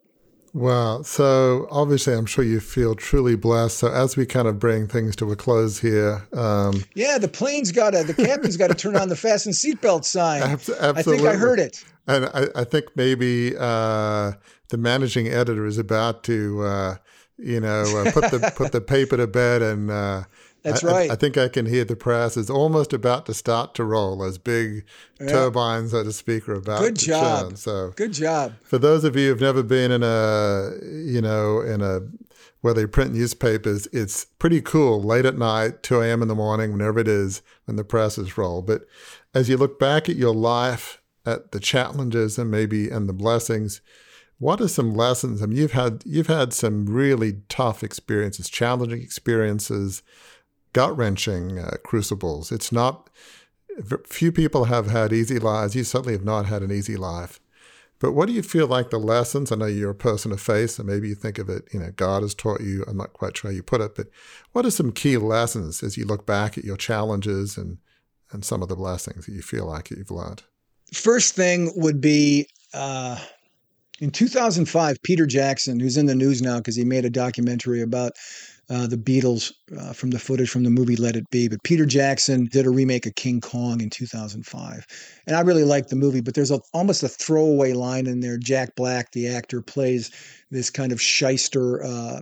Wow. So obviously, I'm sure you feel truly blessed. So as we kind of bring things to a close here, um, yeah, the plane's got to, the captain's got to turn on the fasten seatbelt sign. Absolutely. I think I heard it. And I, I think maybe uh, the managing editor is about to. Uh, you know, uh, put the put the paper to bed, and uh, that's I, right. I, I, think I can hear the press is almost about to start to roll. Those big yeah. turbines, so to speak, are about good to job. Churn. So good job. For those of you who've never been in a, you know, in a where they print newspapers, it's pretty cool. Late at night, two a.m. in the morning, whenever it is, when the presses roll. But as you look back at your life, at the challenges and maybe and the blessings what are some lessons? I mean, you've had you've had some really tough experiences, challenging experiences, gut wrenching uh, crucibles. It's not few people have had easy lives. You certainly have not had an easy life. But what do you feel like the lessons? I know you're a person of faith, and maybe you think of it, you know, God has taught you. I'm not quite sure how you put it, but what are some key lessons as you look back at your challenges and and some of the blessings that you feel like you've learned? First thing would be uh, in 2005, Peter Jackson, who's in the news now because he made a documentary about uh, the Beatles uh, from the footage from the movie Let It Be. But Peter Jackson did a remake of King Kong in 2005. And I really liked the movie, but there's a, almost a throwaway line in there. Jack Black, the actor, plays this kind of shyster uh,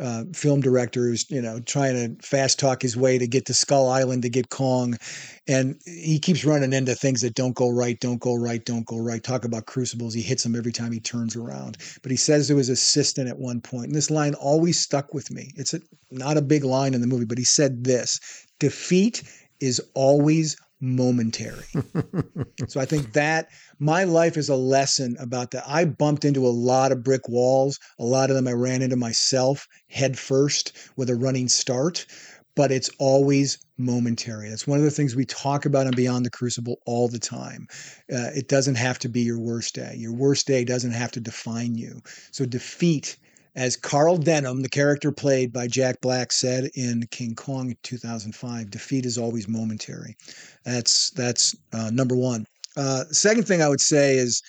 uh, film director who's you know trying to fast talk his way to get to Skull Island to get Kong, and he keeps running into things that don't go right, don't go right, don't go right. Talk about crucibles. He hits them every time he turns around. But he says to his assistant at one point, and this line always stuck with me. It's a, not a big line in the movie, but he said this: "Defeat is always momentary. so I think that my life is a lesson about that. I bumped into a lot of brick walls. A lot of them I ran into myself head first with a running start, but it's always momentary. That's one of the things we talk about on Beyond the Crucible all the time. Uh, it doesn't have to be your worst day. Your worst day doesn't have to define you. So defeat as Carl Denham, the character played by Jack Black, said in King Kong in 2005, defeat is always momentary. That's that's uh, number one. Uh, second thing I would say is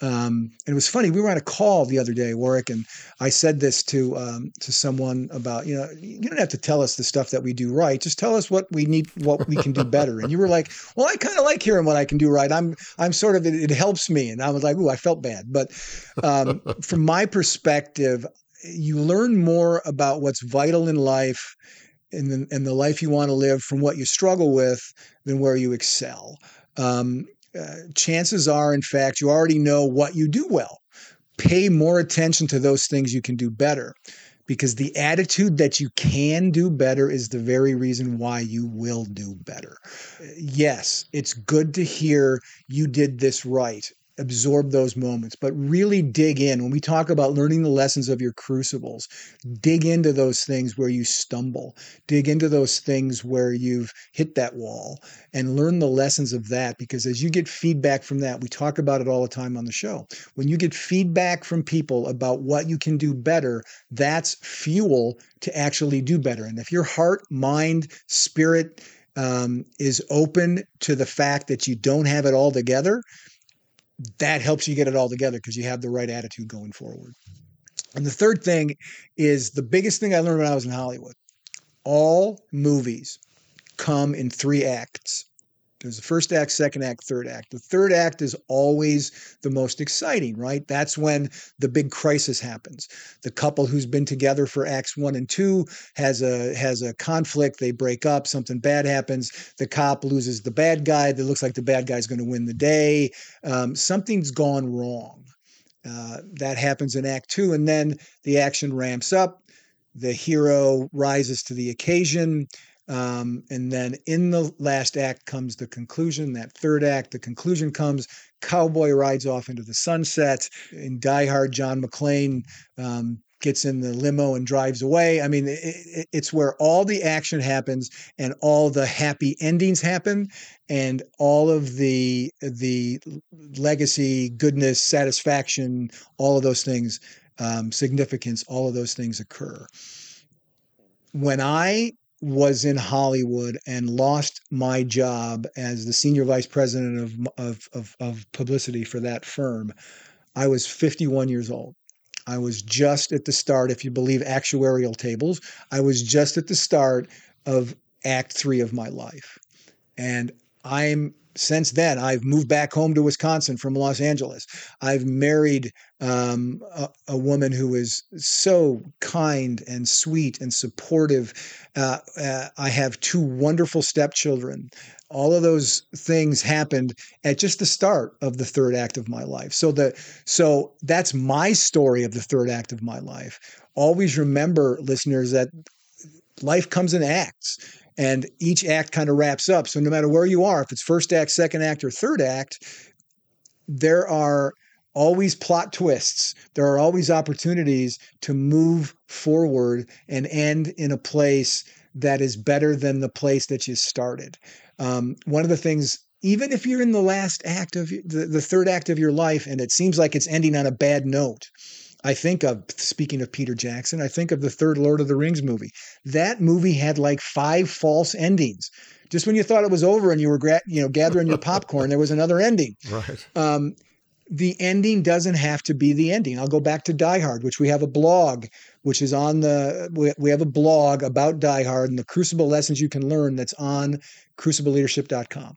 Um, and it was funny. We were on a call the other day, Warwick, and I said this to um, to someone about you know you don't have to tell us the stuff that we do right. Just tell us what we need, what we can do better. And you were like, "Well, I kind of like hearing what I can do right. I'm I'm sort of it, it helps me." And I was like, "Ooh, I felt bad." But um, from my perspective, you learn more about what's vital in life and the, and the life you want to live from what you struggle with than where you excel. Um, uh, chances are, in fact, you already know what you do well. Pay more attention to those things you can do better because the attitude that you can do better is the very reason why you will do better. Yes, it's good to hear you did this right absorb those moments, but really dig in. When we talk about learning the lessons of your crucibles, dig into those things where you stumble, dig into those things where you've hit that wall, and learn the lessons of that. Because as you get feedback from that, we talk about it all the time on the show. When you get feedback from people about what you can do better, that's fuel to actually do better. And if your heart, mind, spirit, um, is open to the fact that you don't have it all together, that helps you get it all together because you have the right attitude going forward. And the third thing is the biggest thing I learned when I was in Hollywood. All movies come in three acts. There's the first act, second act, third act. The third act is always the most exciting, right? That's when the big crisis happens. The couple who's been together for acts one and two has a has a conflict. They break up. Something bad happens. The cop loses the bad guy. That looks like the bad guy's going to win the day. Um, something's gone wrong. Uh, that happens in act two, and then the action ramps up. The hero rises to the occasion. Um, and then in the last act comes the conclusion. That third act, the conclusion comes. Cowboy rides off into the sunset. In Die Hard, John McClane um, gets in the limo and drives away. I mean, it, it's where all the action happens and all the happy endings happen, and all of the the legacy, goodness, satisfaction, all of those things, um, significance, all of those things occur. When I was in Hollywood and lost my job as the senior vice president of, of, of, of, publicity for that firm, I was 51 years old. I was just at the start, if you believe actuarial tables, I was just at the start of act three of my life. And I'm since then, I've moved back home to Wisconsin from Los Angeles. I've married um, a, a, woman who is so kind and sweet and supportive. Uh, uh, I have two wonderful stepchildren. All of those things happened at just the start of the third act of my life. So the so that's my story of the third act of my life. Always remember, listeners, that life comes in acts and each act kind of wraps up. So no matter where you are, if it's first act, second act, or third act, there are always plot twists. There are always opportunities to move forward and end in a place that is better than the place that you started. Um, one of the things, even if you're in the last act of the, the third act of your life and it seems like it's ending on a bad note, I think of, speaking of Peter Jackson, I think of the third Lord of the Rings movie. That movie had like five false endings. Just when you thought it was over and you were, gra- you know, gathering your popcorn, there was another ending. Right. Um, the ending doesn't have to be the ending. I'll go back to Die Hard, which we have a blog, which is on the, we, we have a blog about Die Hard and the crucible lessons you can learn that's on crucibleleadership.com.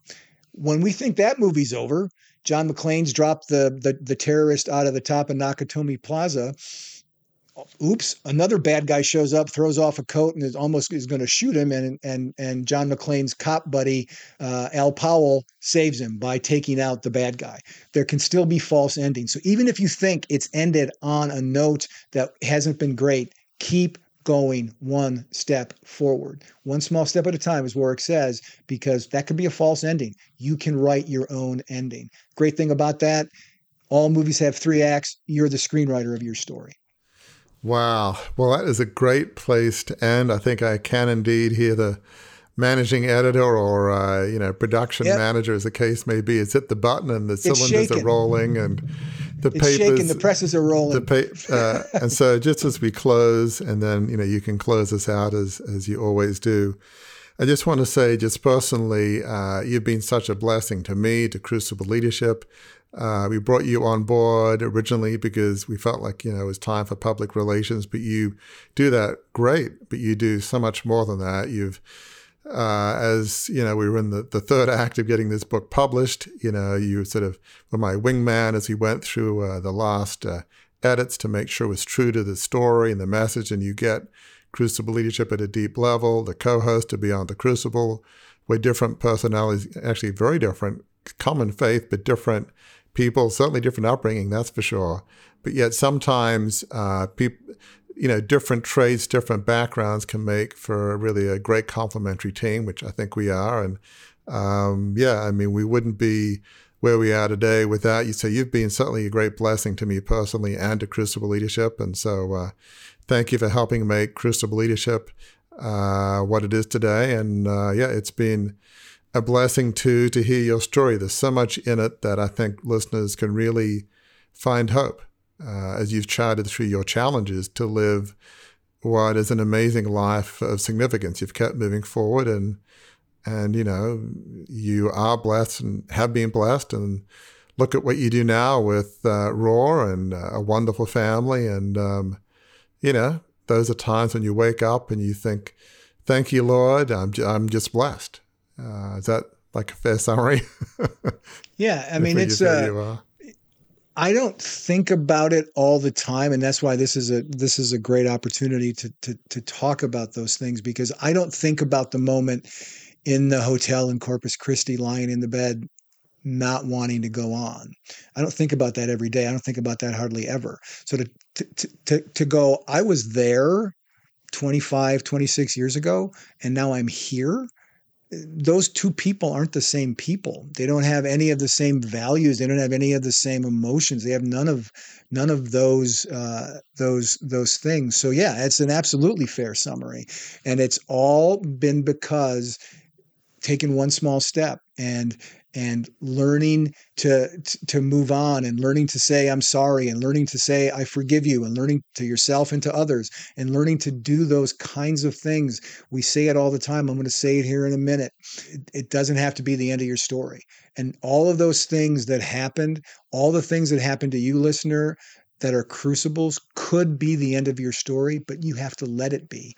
When we think that movie's over, John McClane's dropped the, the, the terrorist out of the top of Nakatomi Plaza. Oops! Another bad guy shows up, throws off a coat, and is almost is going to shoot him. And and and John McClane's cop buddy uh, Al Powell saves him by taking out the bad guy. There can still be false endings. So even if you think it's ended on a note that hasn't been great, keep going one step forward. One small step at a time, as Warwick says, because that could be a false ending. You can write your own ending. Great thing about that all movies have three acts. You're the screenwriter of your story. Wow. Well, that is a great place to end. I think I can indeed hear the managing editor or uh, you know production yep. manager, as the case may be, is hit the button and the cylinders are rolling and the it's papers, shaking, the presses are rolling. The pa- uh, and so just as we close, and then you know you can close us out as as you always do. I just want to say, just personally, uh, you've been such a blessing to me, to Crucible Leadership. Uh, we brought you on board originally because we felt like you know it was time for public relations, but you do that great. But you do so much more than that. You've uh, as you know, we were in the, the third act of getting this book published. You know, you sort of were my wingman as we went through uh, the last uh, edits to make sure it was true to the story and the message. And you get Crucible leadership at a deep level, the co-host to Beyond the Crucible, where different personalities, actually very different, common faith, but different people, certainly different upbringing, that's for sure. But yet sometimes uh, people, you know, different trades, different backgrounds can make for really a great complementary team, which I think we are. And um, yeah, I mean, we wouldn't be where we are today without you. So you've been certainly a great blessing to me personally and to Crucible Leadership. And so uh, thank you for helping make Crucible Leadership uh, what it is today. And uh, yeah, it's been a blessing too to hear your story. There's so much in it that I think listeners can really find hope uh, as you've charted through your challenges to live what is an amazing life of significance. You've kept moving forward and and you know you are blessed and have been blessed and look at what you do now with uh, Roar and uh, a wonderful family and um, you know those are times when you wake up and you think thank you Lord I'm, I'm just blessed uh, is that like a fair summary? yeah, I mean it's. Uh, I don't think about it all the time, and that's why this is a this is a great opportunity to to to talk about those things because I don't think about the moment in the hotel in Corpus Christi, lying in the bed, not wanting to go on. I don't think about that every day. I don't think about that hardly ever. So to to to, to go, I was there 25, 26 years ago, and now I'm here those two people aren't the same people. They don't have any of the same values. They don't have any of the same emotions. They have none of none of those uh, those those things. So yeah, it's an absolutely fair summary, and it's all been because taking one small step and and learning to to move on and learning to say i'm sorry and learning to say i forgive you and learning to yourself and to others and learning to do those kinds of things we say it all the time i'm going to say it here in a minute it, it doesn't have to be the end of your story and all of those things that happened all the things that happened to you listener that are crucibles could be the end of your story, but you have to let it be.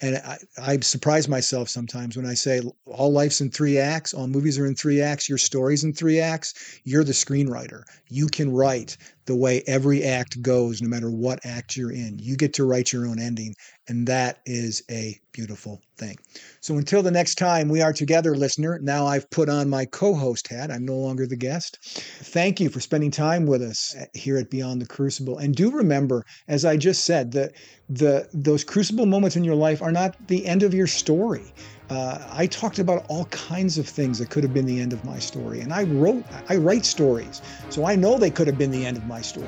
And I, I surprise myself sometimes when I say all life's in three acts, all movies are in three acts, your story's in three acts. You're the screenwriter. You can write the way every act goes, no matter what act you're in. You get to write your own ending. And that is a beautiful thing. So until the next time we are together, listener, now I've put on my co host hat. I'm no longer the guest. Thank you for spending time with us uh, here at Beyond the Crucible. And do remember, as I just said, that the, those crucible moments in your life are not the end of your story. Uh, I talked about all kinds of things that could have been the end of my story. And I wrote, I write stories. So I know they could have been the end of my story,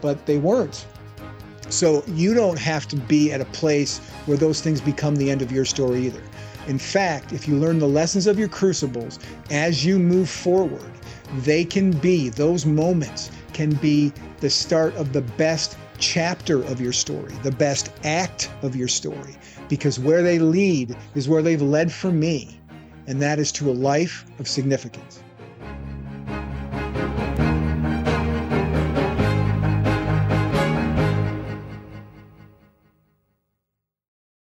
but they weren't. So you don't have to be at a place where those things become the end of your story either. In fact, if you learn the lessons of your crucibles as you move forward, they can be, those moments can be the start of the best chapter of your story, the best act of your story, because where they lead is where they've led for me, and that is to a life of significance.